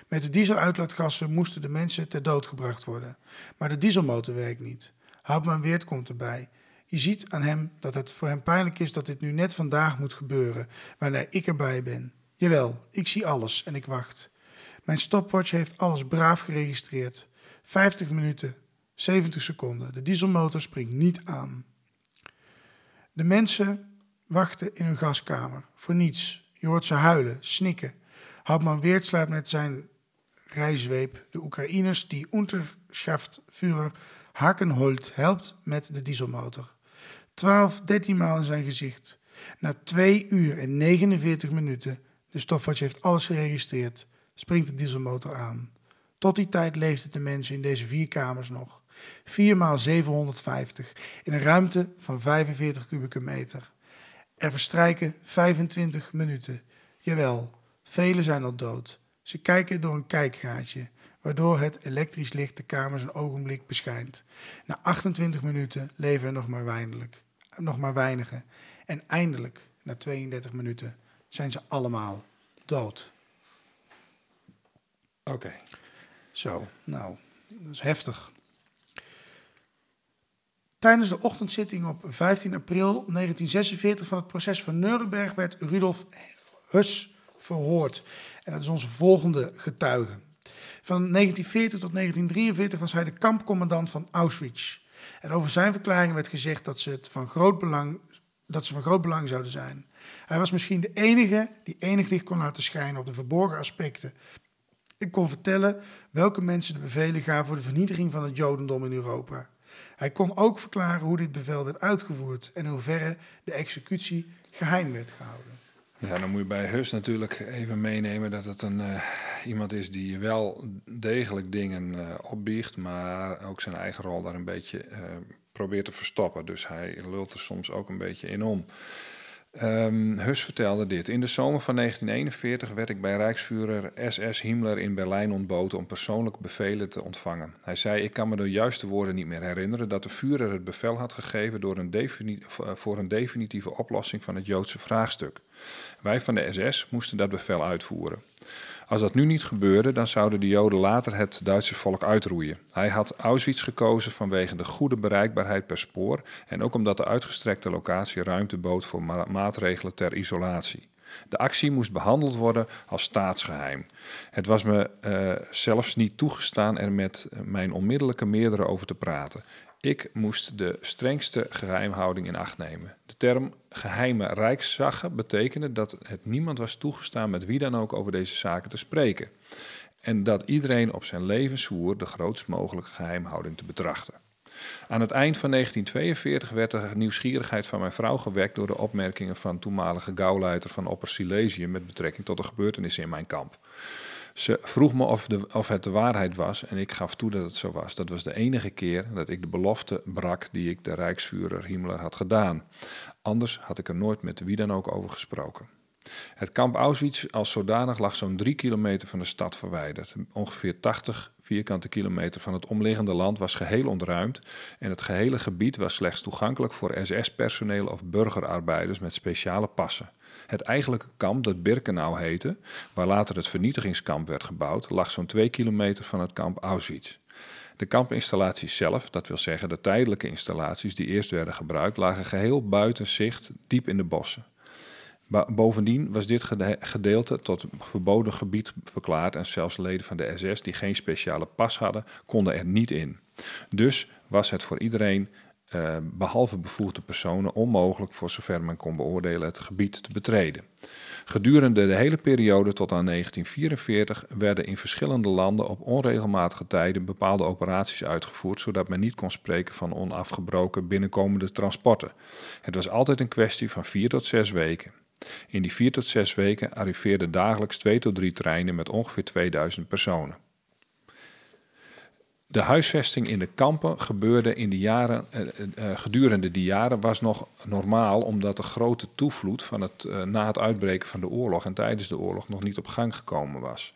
A: Met de dieseluitlaatgassen moesten de mensen ter dood gebracht worden. Maar de dieselmotor werkt niet. Houtman Weert komt erbij. Je ziet aan hem dat het voor hem pijnlijk is dat dit nu net vandaag moet gebeuren, wanneer ik erbij ben. Jawel, ik zie alles en ik wacht. Mijn stopwatch heeft alles braaf geregistreerd. 50 minuten, 70 seconden. De dieselmotor springt niet aan. De mensen wachten in hun gaskamer. Voor niets. Je hoort ze huilen, snikken. Hauptman Weert slaat met zijn rijzweep de Oekraïners die Unterschaftführer Hakenholt helpt met de dieselmotor. 12, 13 maal in zijn gezicht. Na 2 uur en 49 minuten, de stofwatch heeft alles geregistreerd, springt de dieselmotor aan. Tot die tijd leefden de mensen in deze vier kamers nog. 4 maal 750 in een ruimte van 45 kubieke meter. Er verstrijken 25 minuten. Jawel, velen zijn al dood. Ze kijken door een kijkgaatje, waardoor het elektrisch licht de kamers een ogenblik beschijnt. Na 28 minuten leven er nog maar, weinig, nog maar weinigen. En eindelijk, na 32 minuten, zijn ze allemaal dood.
C: Oké.
A: Zo, nou, dat is heftig. Tijdens de ochtendzitting op 15 april 1946 van het proces van Nuremberg werd Rudolf Hus verhoord. En dat is onze volgende getuige. Van 1940 tot 1943 was hij de kampcommandant van Auschwitz. En over zijn verklaring werd gezegd dat ze, het van groot belang, dat ze van groot belang zouden zijn. Hij was misschien de enige die enig licht kon laten schijnen op de verborgen aspecten. Ik kon vertellen welke mensen de bevelen gaven voor de vernietiging van het Jodendom in Europa. Hij kon ook verklaren hoe dit bevel werd uitgevoerd en in hoeverre de executie geheim werd gehouden.
C: Ja, dan moet je bij Hus natuurlijk even meenemen dat het een, uh, iemand is die wel degelijk dingen uh, opbiecht, maar ook zijn eigen rol daar een beetje uh, probeert te verstoppen. Dus hij lult er soms ook een beetje in om. Um, Hus vertelde dit. In de zomer van 1941 werd ik bij Rijksvuurder SS Himmler in Berlijn ontboten om persoonlijk bevelen te ontvangen. Hij zei: Ik kan me de juiste woorden niet meer herinneren dat de Führer het bevel had gegeven door een voor een definitieve oplossing van het Joodse vraagstuk. Wij van de SS moesten dat bevel uitvoeren. Als dat nu niet gebeurde, dan zouden de Joden later het Duitse volk uitroeien. Hij had Auschwitz gekozen vanwege de goede bereikbaarheid per spoor en ook omdat de uitgestrekte locatie ruimte bood voor maatregelen ter isolatie. De actie moest behandeld worden als staatsgeheim. Het was me uh, zelfs niet toegestaan er met mijn onmiddellijke meerdere over te praten. Ik moest de strengste geheimhouding in acht nemen. De term geheime rijkszagge betekende dat het niemand was toegestaan met wie dan ook over deze zaken te spreken. En dat iedereen op zijn leven zwoer de grootst mogelijke geheimhouding te betrachten. Aan het eind van 1942 werd de nieuwsgierigheid van mijn vrouw gewekt door de opmerkingen van toenmalige gauwleiter van Opper Silesië met betrekking tot de gebeurtenissen in mijn kamp. Ze vroeg me of, de, of het de waarheid was en ik gaf toe dat het zo was. Dat was de enige keer dat ik de belofte brak die ik de Rijksvuurder Himmler had gedaan. Anders had ik er nooit met wie dan ook over gesproken. Het kamp Auschwitz als zodanig lag zo'n drie kilometer van de stad verwijderd. Ongeveer 80 vierkante kilometer van het omliggende land was geheel ontruimd en het gehele gebied was slechts toegankelijk voor SS-personeel of burgerarbeiders met speciale passen. Het eigenlijke kamp dat Birkenau heette, waar later het vernietigingskamp werd gebouwd, lag zo'n twee kilometer van het kamp Auschwitz. De kampinstallaties zelf, dat wil zeggen de tijdelijke installaties die eerst werden gebruikt, lagen geheel buiten zicht, diep in de bossen. Bovendien was dit gedeelte tot verboden gebied verklaard en zelfs leden van de SS die geen speciale pas hadden, konden er niet in. Dus was het voor iedereen uh, behalve bevoegde personen onmogelijk voor zover men kon beoordelen het gebied te betreden. Gedurende de hele periode tot aan 1944 werden in verschillende landen op onregelmatige tijden bepaalde operaties uitgevoerd, zodat men niet kon spreken van onafgebroken binnenkomende transporten. Het was altijd een kwestie van vier tot zes weken. In die vier tot zes weken arriveerden dagelijks twee tot drie treinen met ongeveer 2000 personen. De huisvesting in de kampen gebeurde in de jaren, uh, uh, gedurende die jaren was nog normaal, omdat de grote toevloed van het, na het uitbreken van de oorlog en tijdens de oorlog nog niet op gang gekomen was.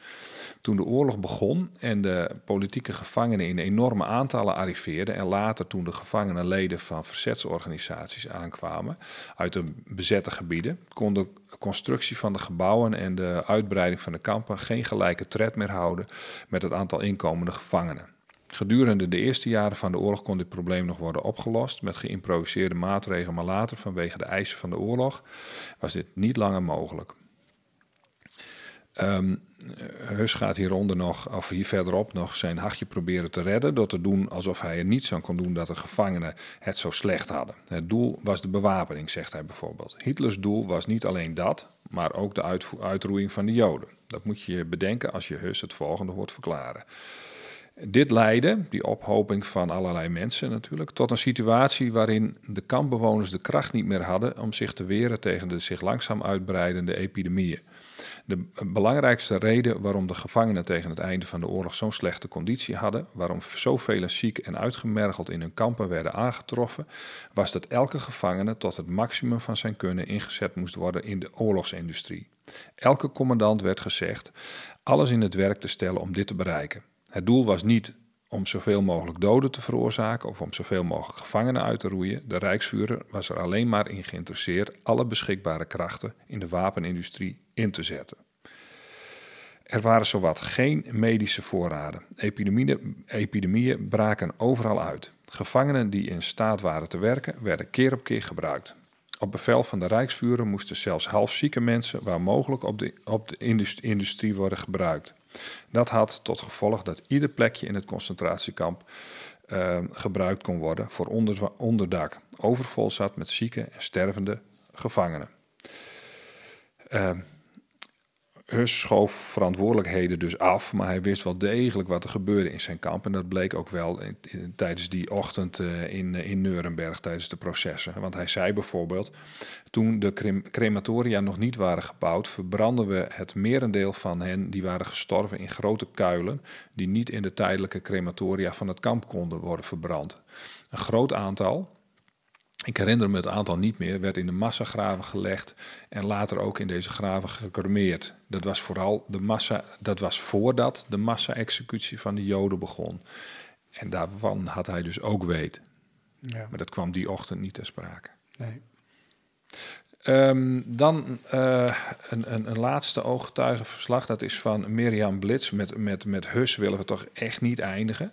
C: Toen de oorlog begon en de politieke gevangenen in enorme aantallen arriveerden en later toen de gevangenen leden van verzetsorganisaties aankwamen uit de bezette gebieden, kon de constructie van de gebouwen en de uitbreiding van de kampen geen gelijke tred meer houden met het aantal inkomende gevangenen. Gedurende de eerste jaren van de oorlog kon dit probleem nog worden opgelost met geïmproviseerde maatregelen, maar later vanwege de eisen van de oorlog was dit niet langer mogelijk. Um, gaat hieronder nog, of hier verderop nog, zijn hachje proberen te redden door te doen alsof hij er niets aan kon doen dat de gevangenen het zo slecht hadden. Het doel was de bewapening, zegt hij bijvoorbeeld. Hitlers doel was niet alleen dat, maar ook de uitroeiing van de Joden. Dat moet je bedenken als je Hus het volgende hoort verklaren. Dit leidde, die ophoping van allerlei mensen natuurlijk, tot een situatie waarin de kampbewoners de kracht niet meer hadden om zich te weren tegen de zich langzaam uitbreidende epidemieën. De belangrijkste reden waarom de gevangenen tegen het einde van de oorlog zo'n slechte conditie hadden, waarom zoveel ziek en uitgemergeld in hun kampen werden aangetroffen, was dat elke gevangene tot het maximum van zijn kunnen ingezet moest worden in de oorlogsindustrie. Elke commandant werd gezegd alles in het werk te stellen om dit te bereiken. Het doel was niet om zoveel mogelijk doden te veroorzaken of om zoveel mogelijk gevangenen uit te roeien. De Rijksvuurder was er alleen maar in geïnteresseerd alle beschikbare krachten in de wapenindustrie in te zetten. Er waren zowat geen medische voorraden. Epidemieën, epidemieën braken overal uit. Gevangenen die in staat waren te werken, werden keer op keer gebruikt. Op bevel van de Rijksvuurder moesten zelfs halfzieke mensen waar mogelijk op de, op de industrie worden gebruikt. Dat had tot gevolg dat ieder plekje in het concentratiekamp uh, gebruikt kon worden voor onder, onderdak. Overvol zat met zieke en stervende gevangenen. Uh, Hus schoof verantwoordelijkheden dus af, maar hij wist wel degelijk wat er gebeurde in zijn kamp. En dat bleek ook wel in, tijdens die ochtend uh, in, in Nuremberg, tijdens de processen. Want hij zei bijvoorbeeld, toen de crematoria nog niet waren gebouwd, verbranden we het merendeel van hen die waren gestorven in grote kuilen, die niet in de tijdelijke crematoria van het kamp konden worden verbrand. Een groot aantal, Ik herinner me het aantal niet meer, werd in de massagraven gelegd en later ook in deze graven gecremeerd. Dat was vooral de massa, dat was voordat de massa-executie van de Joden begon. En daarvan had hij dus ook weet.
A: Ja.
C: Maar dat kwam die ochtend niet ter sprake.
A: Nee.
C: Ehm, dan uh, een, een, een, laatste ooggetuigenverslag. Dat is van Mirjam Blitz. Met, met, met Hus willen we toch echt niet eindigen.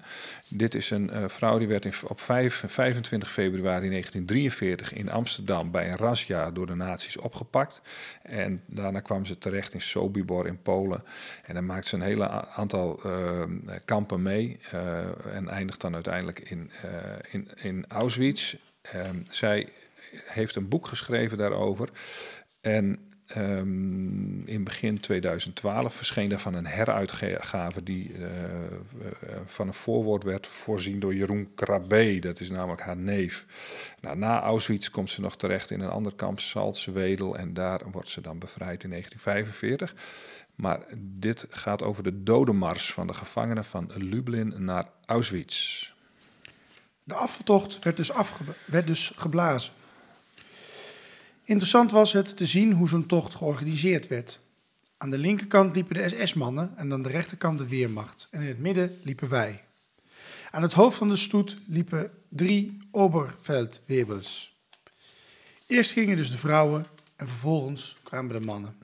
C: Dit is een uh, vrouw die werd op 5, 25 februari 1943 in Amsterdam bij een razzia door de nazi's opgepakt. En daarna kwam ze terecht in Sobibor in Polen. En dan maakt ze een hele aantal uh, kampen mee. en eindigt dan uiteindelijk in, in, in Auschwitz. Ehm, zij heeft een boek geschreven daarover. En um, in begin 2012 verscheen daarvan een heruitgave die uh, van een voorwoord werd voorzien door Jeroen Krabbe. Dat is namelijk haar neef. Nou, na Auschwitz komt ze nog terecht in een ander kamp, Salzwedel. En daar wordt ze dan bevrijd in 1945. Maar dit gaat over de dodenmars van de gevangenen van Lublin naar Auschwitz.
A: De aftocht werd dus, werd dus geblazen. Interessant was het te zien hoe zo'n tocht georganiseerd werd. Aan de linkerkant liepen de SS-mannen en aan de rechterkant de Weermacht. En in het midden liepen wij. Aan het hoofd van de stoet liepen drie Oberveldwebels. Eerst gingen dus de vrouwen en vervolgens kwamen de mannen.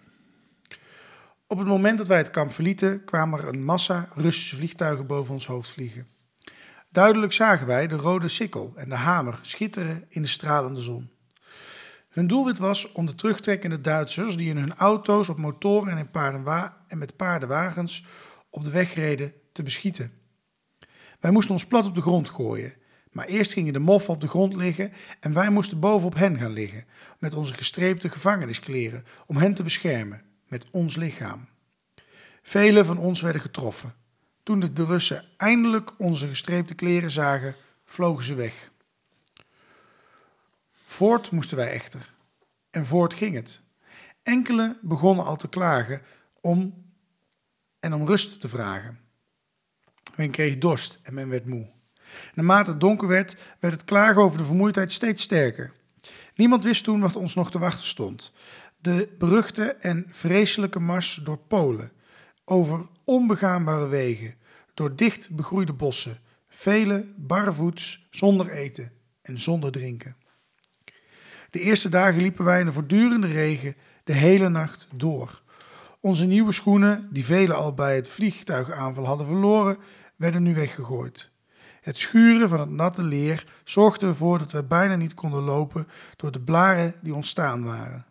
A: Op het moment dat wij het kamp verlieten, kwamen er een massa Russische vliegtuigen boven ons hoofd vliegen. Duidelijk zagen wij de rode sikkel en de hamer schitteren in de stralende zon. Hun doelwit was om de terugtrekkende Duitsers die in hun auto's, op motoren en, in paardenwa en met paardenwagens op de weg reden te beschieten. Wij moesten ons plat op de grond gooien, maar eerst gingen de moffen op de grond liggen en wij moesten bovenop hen gaan liggen met onze gestreepte gevangeniskleren om hen te beschermen met ons lichaam. Velen van ons werden getroffen. Toen de Russen eindelijk onze gestreepte kleren zagen, vlogen ze weg. Voort moesten wij echter. En voort ging het. Enkele begonnen al te klagen om en om rust te vragen. Men kreeg dorst en men werd moe. Naarmate het donker werd, werd het klagen over de vermoeidheid steeds sterker. Niemand wist toen wat ons nog te wachten stond. De beruchte en vreselijke mars door Polen, over onbegaanbare wegen, door dicht begroeide bossen, vele barvoets, zonder eten en zonder drinken. De eerste dagen liepen wij in de voortdurende regen de hele nacht door. Onze nieuwe schoenen, die velen al bij het vliegtuigaanval hadden verloren, werden nu weggegooid. Het schuren van het natte leer zorgde ervoor dat wij bijna niet konden lopen door de blaren die ontstaan waren.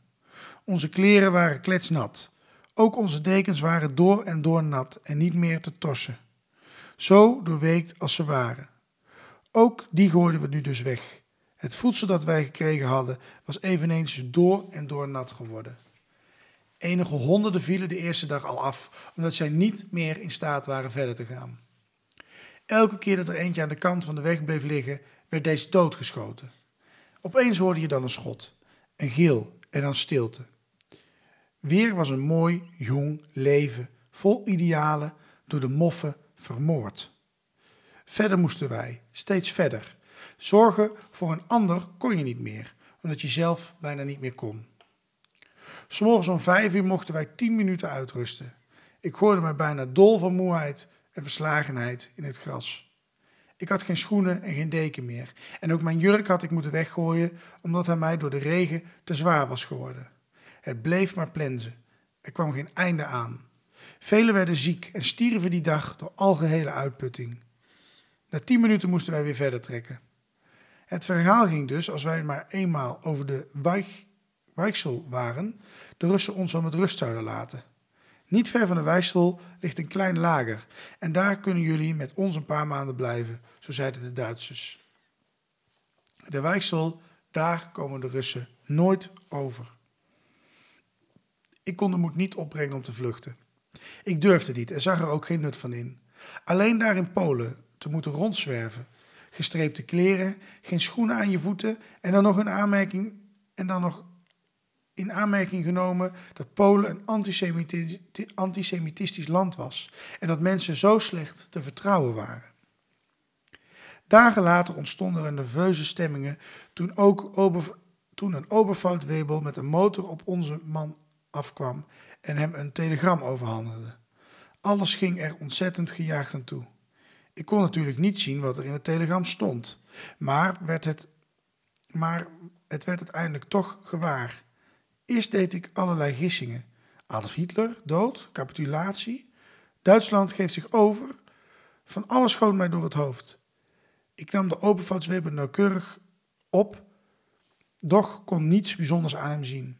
A: Onze kleren waren kletsnat. Ook onze dekens waren door en door nat en niet meer te tossen. Zo doorweekt als ze waren. Ook die gooiden we nu dus weg. Het voedsel dat wij gekregen hadden was eveneens door en door nat geworden. Enige honderden vielen de eerste dag al af, omdat zij niet meer in staat waren verder te gaan. Elke keer dat er eentje aan de kant van de weg bleef liggen, werd deze doodgeschoten. Opeens hoorde je dan een schot, een gil en dan stilte. Weer was een mooi, jong leven, vol idealen, door de moffen vermoord. Verder moesten wij, steeds verder. Zorgen voor een ander kon je niet meer, omdat je zelf bijna niet meer kon. S'morgens om vijf uur mochten wij tien minuten uitrusten. Ik hoorde mij bijna dol van moeheid en verslagenheid in het gras. Ik had geen schoenen en geen deken meer. En ook mijn jurk had ik moeten weggooien, omdat hij mij door de regen te zwaar was geworden. Het bleef maar plensen. Er kwam geen einde aan. Velen werden ziek en stierven die dag door algehele uitputting. Na tien minuten moesten wij weer verder trekken. Het verhaal ging dus, als wij maar eenmaal over de Weichsel waren, de Russen ons wel met rust zouden laten. Niet ver van de Weichsel ligt een klein lager en daar kunnen jullie met ons een paar maanden blijven, zo zeiden de Duitsers. De Weichsel, daar komen de Russen nooit over. Ik kon de moed niet opbrengen om te vluchten. Ik durfde niet en zag er ook geen nut van in. Alleen daar in Polen te moeten rondzwerven gestreepte kleren, geen schoenen aan je voeten en dan nog een aanmerking en dan nog in aanmerking genomen dat Polen een antisemitisch, antisemitistisch land was en dat mensen zo slecht te vertrouwen waren. Dagen later ontstonden er nerveuze stemmingen toen, ook Ober, toen een Obervaldwebel met een motor op onze man afkwam en hem een telegram overhandigde. Alles ging er ontzettend gejaagd aan toe. Ik kon natuurlijk niet zien wat er in het telegram stond, maar, werd het, maar het werd uiteindelijk toch gewaar. Eerst deed ik allerlei gissingen. Adolf Hitler, dood, capitulatie. Duitsland geeft zich over. Van alles schoot mij door het hoofd. Ik nam de openvoudsweber nauwkeurig op, doch kon niets bijzonders aan hem zien.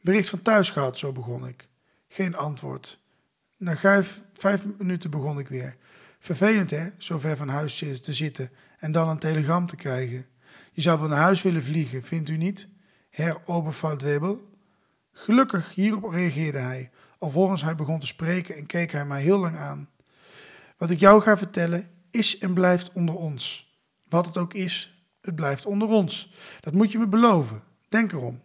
A: Bericht van thuis gehad, zo begon ik. Geen antwoord. Na vijf minuten begon ik weer. Vervelend hè, zo ver van huis te zitten en dan een telegram te krijgen. Je zou naar huis willen vliegen, vindt u niet? Herr Obervaldwebel. Gelukkig, hierop reageerde hij. Alvorens hij begon te spreken en keek hij mij heel lang aan. Wat ik jou ga vertellen is en blijft onder ons. Wat het ook is, het blijft onder ons. Dat moet je me beloven. Denk erom.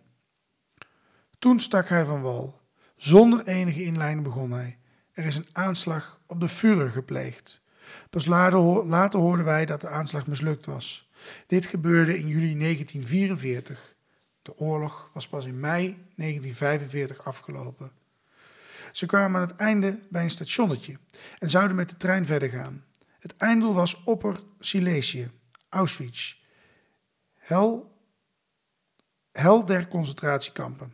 A: Toen stak hij van wal. Zonder enige inleiding begon hij. Er is een aanslag op de Führer gepleegd. Later hoorden wij dat de aanslag mislukt was. Dit gebeurde in juli 1944. De oorlog was pas in mei 1945 afgelopen. Ze kwamen aan het einde bij een stationnetje en zouden met de trein verder gaan. Het einddoel was Opper Silesië, Auschwitz, hel, hel der concentratiekampen.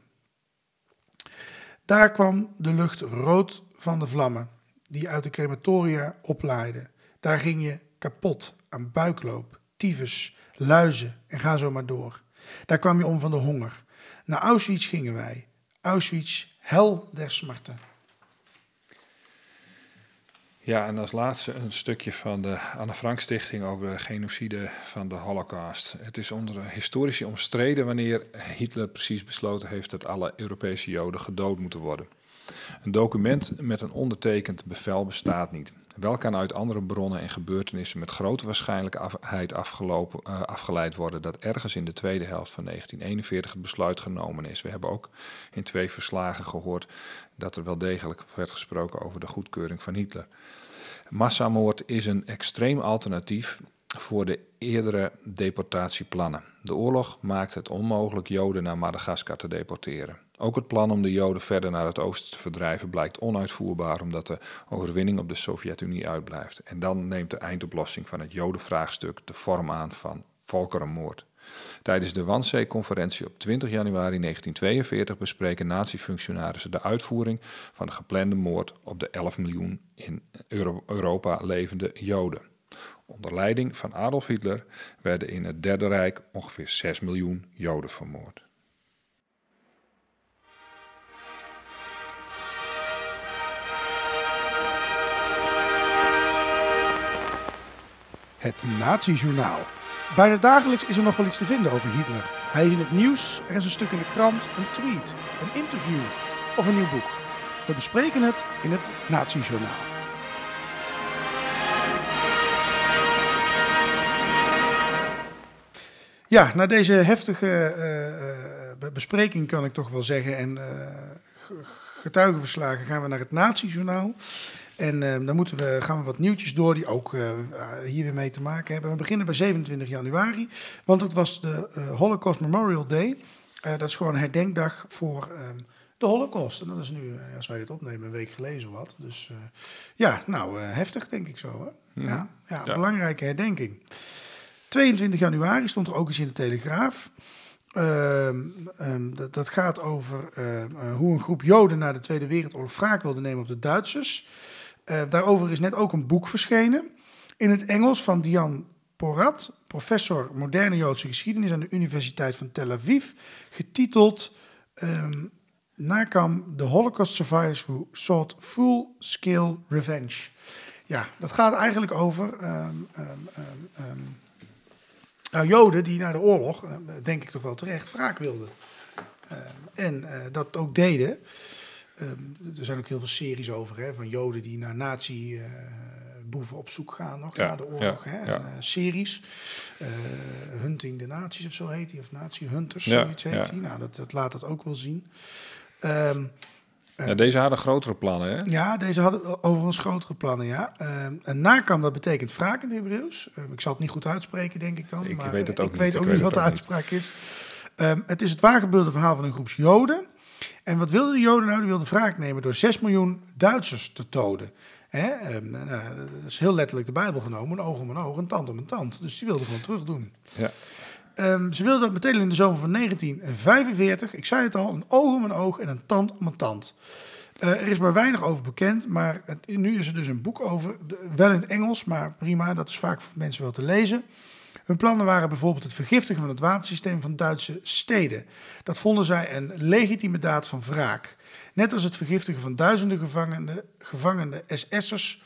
A: Daar kwam de lucht rood van de vlammen die uit de crematoria oplaaiden. Daar ging je kapot aan buikloop, tyfus, luizen en ga zo maar door. Daar kwam je om van de honger. Naar Auschwitz gingen wij. Auschwitz, hel der smarten.
C: Ja, en als laatste een stukje van de Anne Frank Stichting over de genocide van de Holocaust. Het is onder historici omstreden wanneer Hitler precies besloten heeft dat alle Europese Joden gedood moeten worden. Een document met een ondertekend bevel bestaat niet. Wel kan uit andere bronnen en gebeurtenissen met grote waarschijnlijkheid afgelopen, uh, afgeleid worden dat ergens in de tweede helft van 1941 het besluit genomen is. We hebben ook in twee verslagen gehoord dat er wel degelijk werd gesproken over de goedkeuring van Hitler. Massamoord is een extreem alternatief voor de eerdere deportatieplannen. De oorlog maakt het onmogelijk Joden naar Madagaskar te deporteren. Ook het plan om de Joden verder naar het oosten te verdrijven blijkt onuitvoerbaar omdat de overwinning op de Sovjet-Unie uitblijft. En dan neemt de eindoplossing van het Jodenvraagstuk de vorm aan van volkerenmoord. Tijdens de Wannsee-conferentie op 20 januari 1942 bespreken nazi-functionarissen de uitvoering van de geplande moord op de 11 miljoen in Europa levende Joden. Onder leiding van Adolf Hitler werden in het Derde Rijk ongeveer 6 miljoen Joden vermoord.
A: Het Nazi-journaal. Bijna dagelijks is er nog wel iets te vinden over Hitler. Hij is in het nieuws, er is een stuk in de krant, een tweet, een interview of een nieuw boek. We bespreken het in het Nazi-journaal. Ja, na deze heftige uh, bespreking kan ik toch wel zeggen en uh, getuigenverslagen gaan we naar het Nazi-journaal. En uh, dan moeten we, gaan we wat nieuwtjes door die ook uh, hier weer mee te maken hebben. We beginnen bij 27 januari, want dat was de uh, Holocaust Memorial Day. dat is gewoon een herdenkdag voor um, de Holocaust. En dat is nu, als wij dit opnemen, een week geleden wat. Dus ja, nou, heftig denk ik zo. Hè? Mm. Ja, ja, ja, belangrijke herdenking. 22 januari stond er ook eens in de Telegraaf. Um, um, dat, dat, gaat over hoe een groep Joden na de Tweede Wereldoorlog wraak wilde nemen op de Duitsers. Uh, daarover is net ook een boek verschenen. In het Engels van Diane Porat, professor moderne Joodse geschiedenis aan de Universiteit van Tel Aviv, getiteld um, Nakam, The Holocaust Survivors Who Sought Full-Scale Revenge. Ja, dat gaat eigenlijk over um, um, nou, Joden die na de oorlog, eh, denk ik toch wel terecht, wraak wilden. en uh, dat ook deden. Um, er zijn ook heel veel series over, hè, van Joden die naar nazi-boeven op zoek gaan, nog ja, na de oorlog. Ja, hè, ja. En, uh, series. Uh, Hunting de Nazi's of zo heet hij, of Nazi Hunters, zoiets heet hij. Nou, dat, dat laat dat ook wel zien. Um,
C: Ja, deze hadden grotere plannen, hè?
A: Ja, deze hadden overigens grotere plannen, ja. Ehm, en nakam, dat betekent wraak in het Hebreeuws. Ehm, ik zal het niet goed uitspreken, denk ik dan.
C: Ik
A: maar
C: weet het ook
A: ik
C: niet.
A: weet
C: Ik
A: ook
C: weet
A: niet wat de
C: niet.
A: uitspraak is. Ehm, het is het waargebeurde verhaal van een groep Joden. En wat wilden de Joden nou? Die wilden wraak nemen door 6 miljoen Duitsers te doden. Hè? Ehm, nou, dat is heel letterlijk de Bijbel genomen. Een oog om een oog, een tand om een tand. Dus die wilden gewoon terug doen.
C: Ja.
A: Ehm, ze wilden dat meteen in de zomer van 1945. Ik zei het al, een oog om een oog en een tand om een tand. Eh, er is maar weinig over bekend, maar het, nu is er dus een boek over. de- wel in het Engels, maar prima, dat is vaak voor mensen wel te lezen. Hun plannen waren bijvoorbeeld het vergiftigen van het watersysteem van Duitse steden. Dat vonden zij een legitieme daad van wraak. Net als het vergiftigen van duizenden gevangenen, gevangene SS'ers.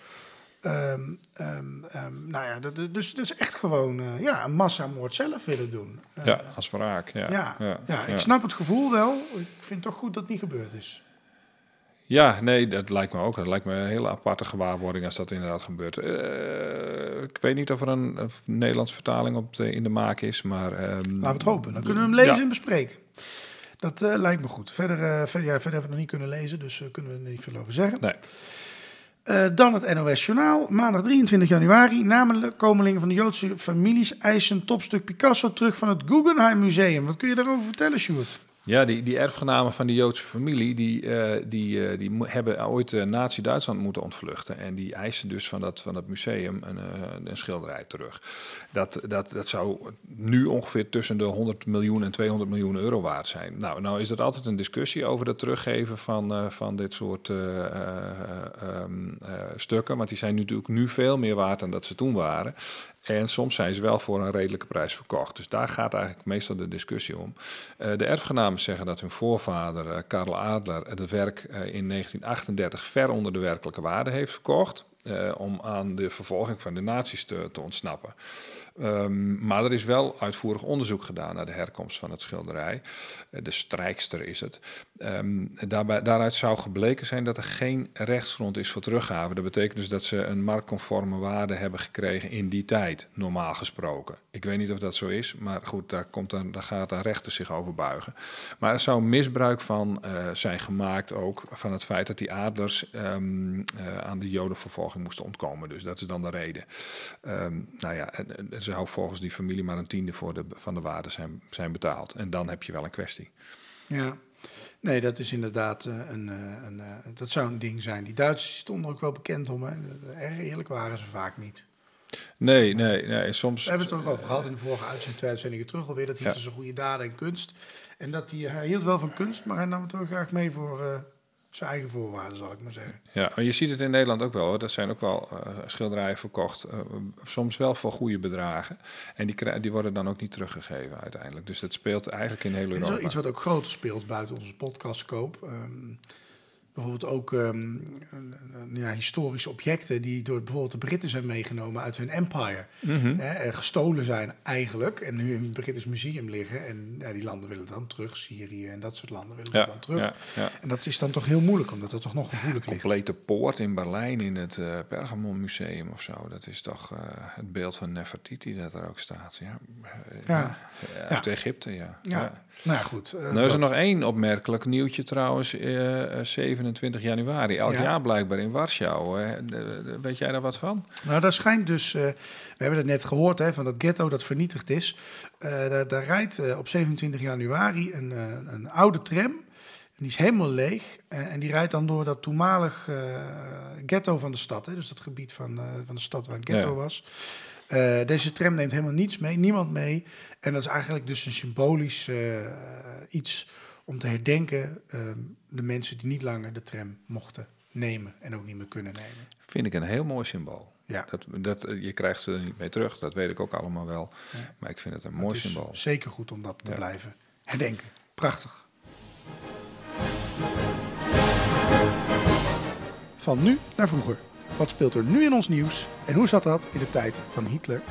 A: Ehm, ehm, ehm, nou ja, dat, dus dat is echt gewoon eh, ja, een massamoord zelf willen doen.
C: Ja, als wraak. Ja,
A: ja, ja,
C: ja,
A: ik snap het gevoel wel. Ik vind het toch goed dat het niet gebeurd is.
C: Ja, nee, dat lijkt me ook. Dat lijkt me een hele aparte gewaarwording als dat inderdaad gebeurt. Eh, ik weet niet of er een, een Nederlandse vertaling op de, in de maak is, maar... ehm,
A: Laten we het hopen. Dan kunnen we hem lezen
C: Ja.
A: en bespreken. Dat eh, lijkt me goed. Verder, eh, verder, ja, verder hebben we het nog niet kunnen lezen, dus kunnen we er niet veel over zeggen.
C: Nee.
A: Dan het NOS Journaal. Maandag 23 januari. Nakomelingen van de Joodse families eisen topstuk Picasso terug van het Guggenheim Museum. Wat kun je daarover vertellen, Sjoerd?
C: Ja, die, die erfgenamen van die Joodse familie, die, eh, die, eh, die hebben ooit eh, Nazi-Duitsland moeten ontvluchten. En die eisen dus van dat, van dat museum een, een schilderij terug. Dat, dat, dat zou nu ongeveer tussen de 100 miljoen en 200 miljoen euro waard zijn. Nou, nou is dat altijd een discussie over het teruggeven van, van dit soort eh, eh, ehm, eh, stukken. Want die zijn natuurlijk nu veel meer waard dan dat ze toen waren. En soms zijn ze wel voor een redelijke prijs verkocht. Dus daar gaat eigenlijk meestal de discussie om. Eh, de erfgenamen zeggen dat hun voorvader eh, Karl Adler het werk eh, in 1938 ver onder de werkelijke waarde heeft verkocht. om aan de vervolging van de nazi's te, te ontsnappen. Ehm, maar er is wel uitvoerig onderzoek gedaan naar de herkomst van het schilderij. Eh, de strijkster is het. Ehm, daarbij, daaruit zou gebleken zijn dat er geen rechtsgrond is voor teruggave. Dat betekent dus dat ze een marktconforme waarde hebben gekregen in die tijd, normaal gesproken. Ik weet niet of dat zo is, maar goed, daar, komt dan, daar gaat een rechter zich over buigen. Maar er zou misbruik van eh, zijn gemaakt ook van het feit dat die adlers ehm, eh, aan de jodenvervolging moesten ontkomen. Dus dat is dan de reden. Nou ja, zou volgens die familie maar een tiende voor de, van de waarde zijn, zijn betaald. En dan heb je wel een kwestie.
A: Ja. Nee, dat is inderdaad eh, een, eh, een, eh, dat zou een ding zijn. Die Duitsers stonden ook wel bekend om. Hè. Erg eerlijk waren ze vaak niet.
C: Nee, nee, nee. Soms.
A: We hebben het er ook over gehad in de vorige uitzending, twee uitzendingen terug alweer. Dat hij
C: Ja.
A: tussen goede daden en kunst. En dat hij, hij hield wel van kunst, maar hij nam het ook graag mee voor zijn eigen voorwaarden, zal ik maar zeggen.
C: Ja, maar je ziet het in Nederland ook wel. Hoor. Dat zijn ook wel eh, schilderijen verkocht. eh, soms wel voor goede bedragen. En die, die worden dan ook niet teruggegeven uiteindelijk. Dus dat speelt eigenlijk in heel
A: is
C: Europa.
A: wel iets wat ook groter speelt buiten onze podcastskoop. Ehm bijvoorbeeld ook ehm, een- ja, historische objecten die door bijvoorbeeld de Britten zijn meegenomen uit hun empire.
C: Mhm.
A: Hè, en gestolen zijn eigenlijk en nu in het British Museum liggen. En ja, die landen willen dan terug, Syrië en dat soort landen willen
C: Ja,
A: dan terug.
C: ja, ja.
A: En dat is dan toch heel moeilijk, omdat het toch nog gevoelig ligt.
C: complete poort in Berlijn in het eh Pergamon Museum of zo. Dat is toch eh, het beeld van Nefertiti dat er ook staat. Ja, eh, Uit Egypte, ja.
A: Ja, nou ja, goed. eh,
C: Nou is er
A: dat-
C: nog één opmerkelijk nieuwtje trouwens, eh, eh, 27 januari. Elk
A: Ja.
C: jaar blijkbaar in Warschau. weet jij daar wat van?
A: Nou, daar schijnt dus, eh, we hebben het net gehoord, hè, van dat ghetto dat vernietigd is. Eh, daar, daar rijdt eh, op 27 januari een, een oude tram. En die is helemaal leeg. En die rijdt dan door dat toenmalig ghetto van de stad. Hè, dus dat gebied van, van de stad waar een ghetto
C: Ja.
A: was. Deze tram neemt helemaal niets mee, niemand mee. En dat is eigenlijk dus een symbolisch iets om te herdenken ehm, de mensen die niet langer de tram mochten nemen en ook niet meer kunnen nemen.
C: Vind ik een heel mooi symbool.
A: Ja.
C: Dat, dat, eh, je krijgt ze er niet mee terug, dat weet ik ook allemaal wel.
A: Ja.
C: Maar ik vind het een
A: Het
C: mooi
A: is
C: symbool.
A: Zeker goed om dat te
C: Ja.
A: blijven herdenken. Prachtig. Van nu naar vroeger. Wat speelt er nu in ons nieuws en hoe zat dat in de tijd van Hitler?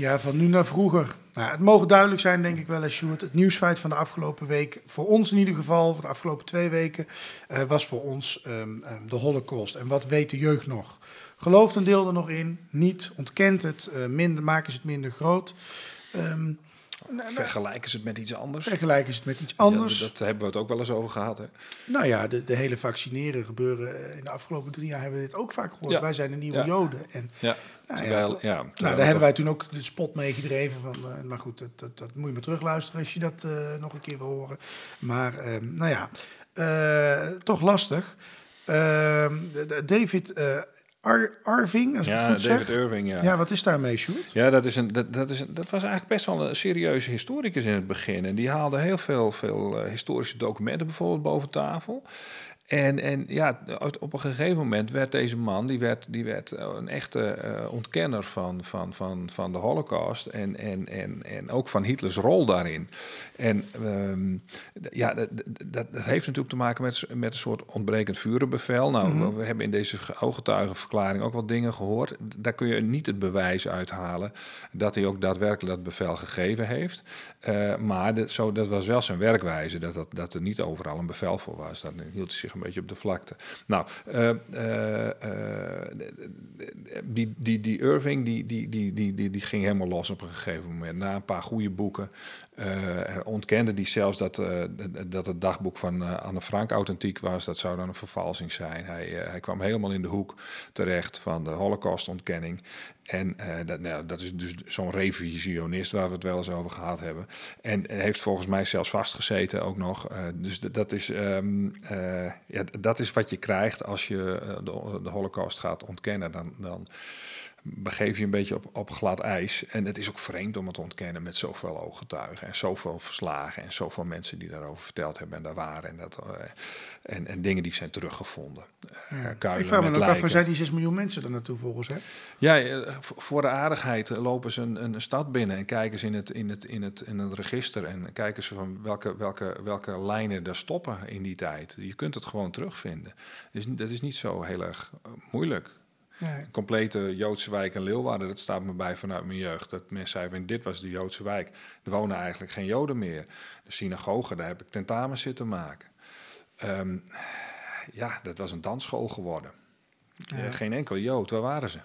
A: Ja, van nu naar vroeger. Nou, het mogen duidelijk zijn, denk ik wel, als Sjoerd. Het nieuwsfeit van de afgelopen week, voor ons in ieder geval, voor de afgelopen twee weken, eh, was voor ons ehm, ehm, de Holocaust. En wat weet de jeugd nog? Gelooft een deel er nog in? Niet? Ontkent het? eh, minder, maken ze het minder groot? Ehm,
C: Vergelijken ze het met iets anders?
A: vergelijken ze het met iets anders.
C: Ja, dat hebben we het ook wel eens over gehad. Hè?
A: Nou ja, de, de hele vaccineren gebeuren. eh, In de afgelopen drie jaar hebben we dit ook vaak gehoord.
C: Ja.
A: Wij zijn de nieuwe
C: Ja.
A: Joden. En
C: Ja,
A: Nou ja,
C: terwijl,
A: toch-
C: ja,
A: nou, daar hebben
C: toch-
A: wij toen ook de spot mee gedreven. Van, eh, maar goed, dat, dat, dat moet je maar terugluisteren als je dat eh, nog een keer wil horen. Maar ehm, nou ja, toch lastig. Ehm, David Ar- Arving, als
C: Ja,
A: goed
C: David
A: zeg.
C: Irving, ja.
A: Ja, wat is daarmee, Sjoerd?
C: Ja, dat, is een, dat, dat, is een, dat was eigenlijk best wel een serieuze historicus in het begin. En die haalde heel veel, veel eh, historische documenten bijvoorbeeld boven tafel. En, en ja, op een gegeven moment werd deze man, die werd, die werd eh, een echte eh, ontkenner van, van, van, van de holocaust en, en, en, en ook van Hitlers rol daarin. En ehm, ja, dat, dat, dat heeft natuurlijk te maken met, met een soort ontbrekend vurenbevel. Nou,
A: Mhm.
C: we- we hebben in deze ooggetuigenverklaring ook wat dingen gehoord. Daar kun je niet het bewijs uithalen dat hij ook daadwerkelijk dat bevel gegeven heeft. Eh, maar dat, zo, dat was wel zijn werkwijze, dat, dat, dat er niet overal een bevel voor was. Dan hield hij zich beetje op de vlakte. Nou, eh, eh, eh, die, die, die Irving die, die, die, die, die, die ging helemaal los op een gegeven moment. Na een paar goede boeken ontkende die zelfs dat, eh, dat het dagboek van eh, Anne Frank authentiek was. Dat zou dan een vervalsing zijn. Hij, eh, hij kwam helemaal in de hoek terecht van de Holocaust-ontkenning. En eh, dat, nou, dat is dus zo'n revisionist waar we het wel eens over gehad hebben. En heeft volgens mij zelfs vastgezeten ook nog. Eh, dus dat is, ehm, eh, ja, dat is wat je krijgt als je eh, de, de Holocaust gaat ontkennen. Dan, dan begeef je een beetje op, op glad ijs. En het is ook vreemd om het te ontkennen met zoveel ooggetuigen en zoveel verslagen en zoveel mensen die daarover verteld hebben en daar waren. En, dat, eh, en, en dingen die zijn teruggevonden. Eh,
A: Ik vraag me ook af, waar zijn die 6 miljoen mensen er naartoe volgens hè?
C: Ja, eh, voor de aardigheid lopen ze een, een stad binnen en kijken ze in het, in het, in het, in het register en kijken ze van welke, welke, welke lijnen er stoppen in die tijd. Je kunt het gewoon terugvinden. Dus dat is niet zo heel erg moeilijk.
A: Nee.
C: Een complete Joodse wijk in Leeuwarden, dat staat me bij vanuit mijn jeugd. Dat mensen zeiden, dit was de Joodse wijk. Er wonen eigenlijk geen Joden meer. De synagoge, daar heb ik tentamen zitten maken. Ehm, ja, dat was een dansschool geworden.
A: Ja.
C: Eh, geen enkel Jood, waar waren ze?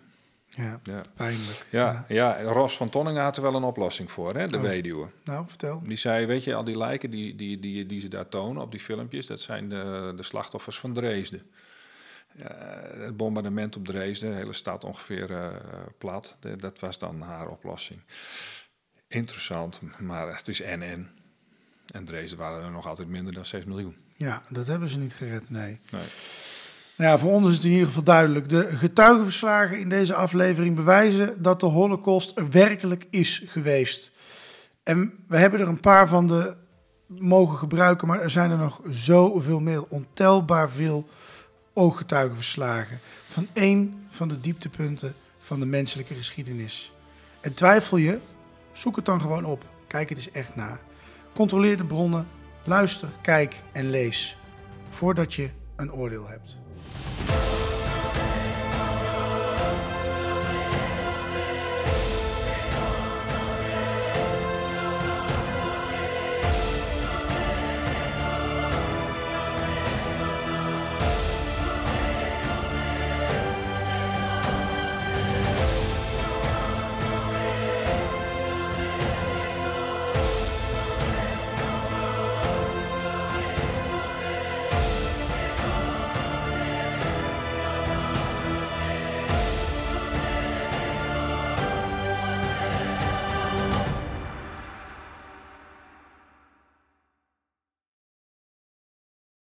A: Ja,
C: Ja.
A: pijnlijk.
C: Ja, ja, Ros van Tonningen had er wel een oplossing voor, hè, de
A: Oh.
C: weduwe.
A: Nou, vertel.
C: Die zei, weet je, al die lijken die, die, die, die ze daar tonen op die filmpjes, dat zijn de, de slachtoffers van Dresden. Ja, het bombardement op Dresden, de hele stad ongeveer eh, plat, de- dat was dan haar oplossing. Interessant, maar het is NN. En Dresden waren er nog altijd minder dan 6 miljoen.
A: Ja, dat hebben ze niet gered, nee.
C: Nee.
A: Nou ja, voor ons is het in ieder geval duidelijk. De getuigenverslagen in deze aflevering bewijzen dat de Holocaust er werkelijk is geweest. En we hebben er een paar van de mogen gebruiken, maar er zijn er nog zoveel meer. Ontelbaar veel ooggetuigenverslagen van één van de dieptepunten van de menselijke geschiedenis. En twijfel je? Zoek het dan gewoon op. Kijk het eens echt na. Controleer de bronnen, luister, kijk en lees voordat je een oordeel hebt.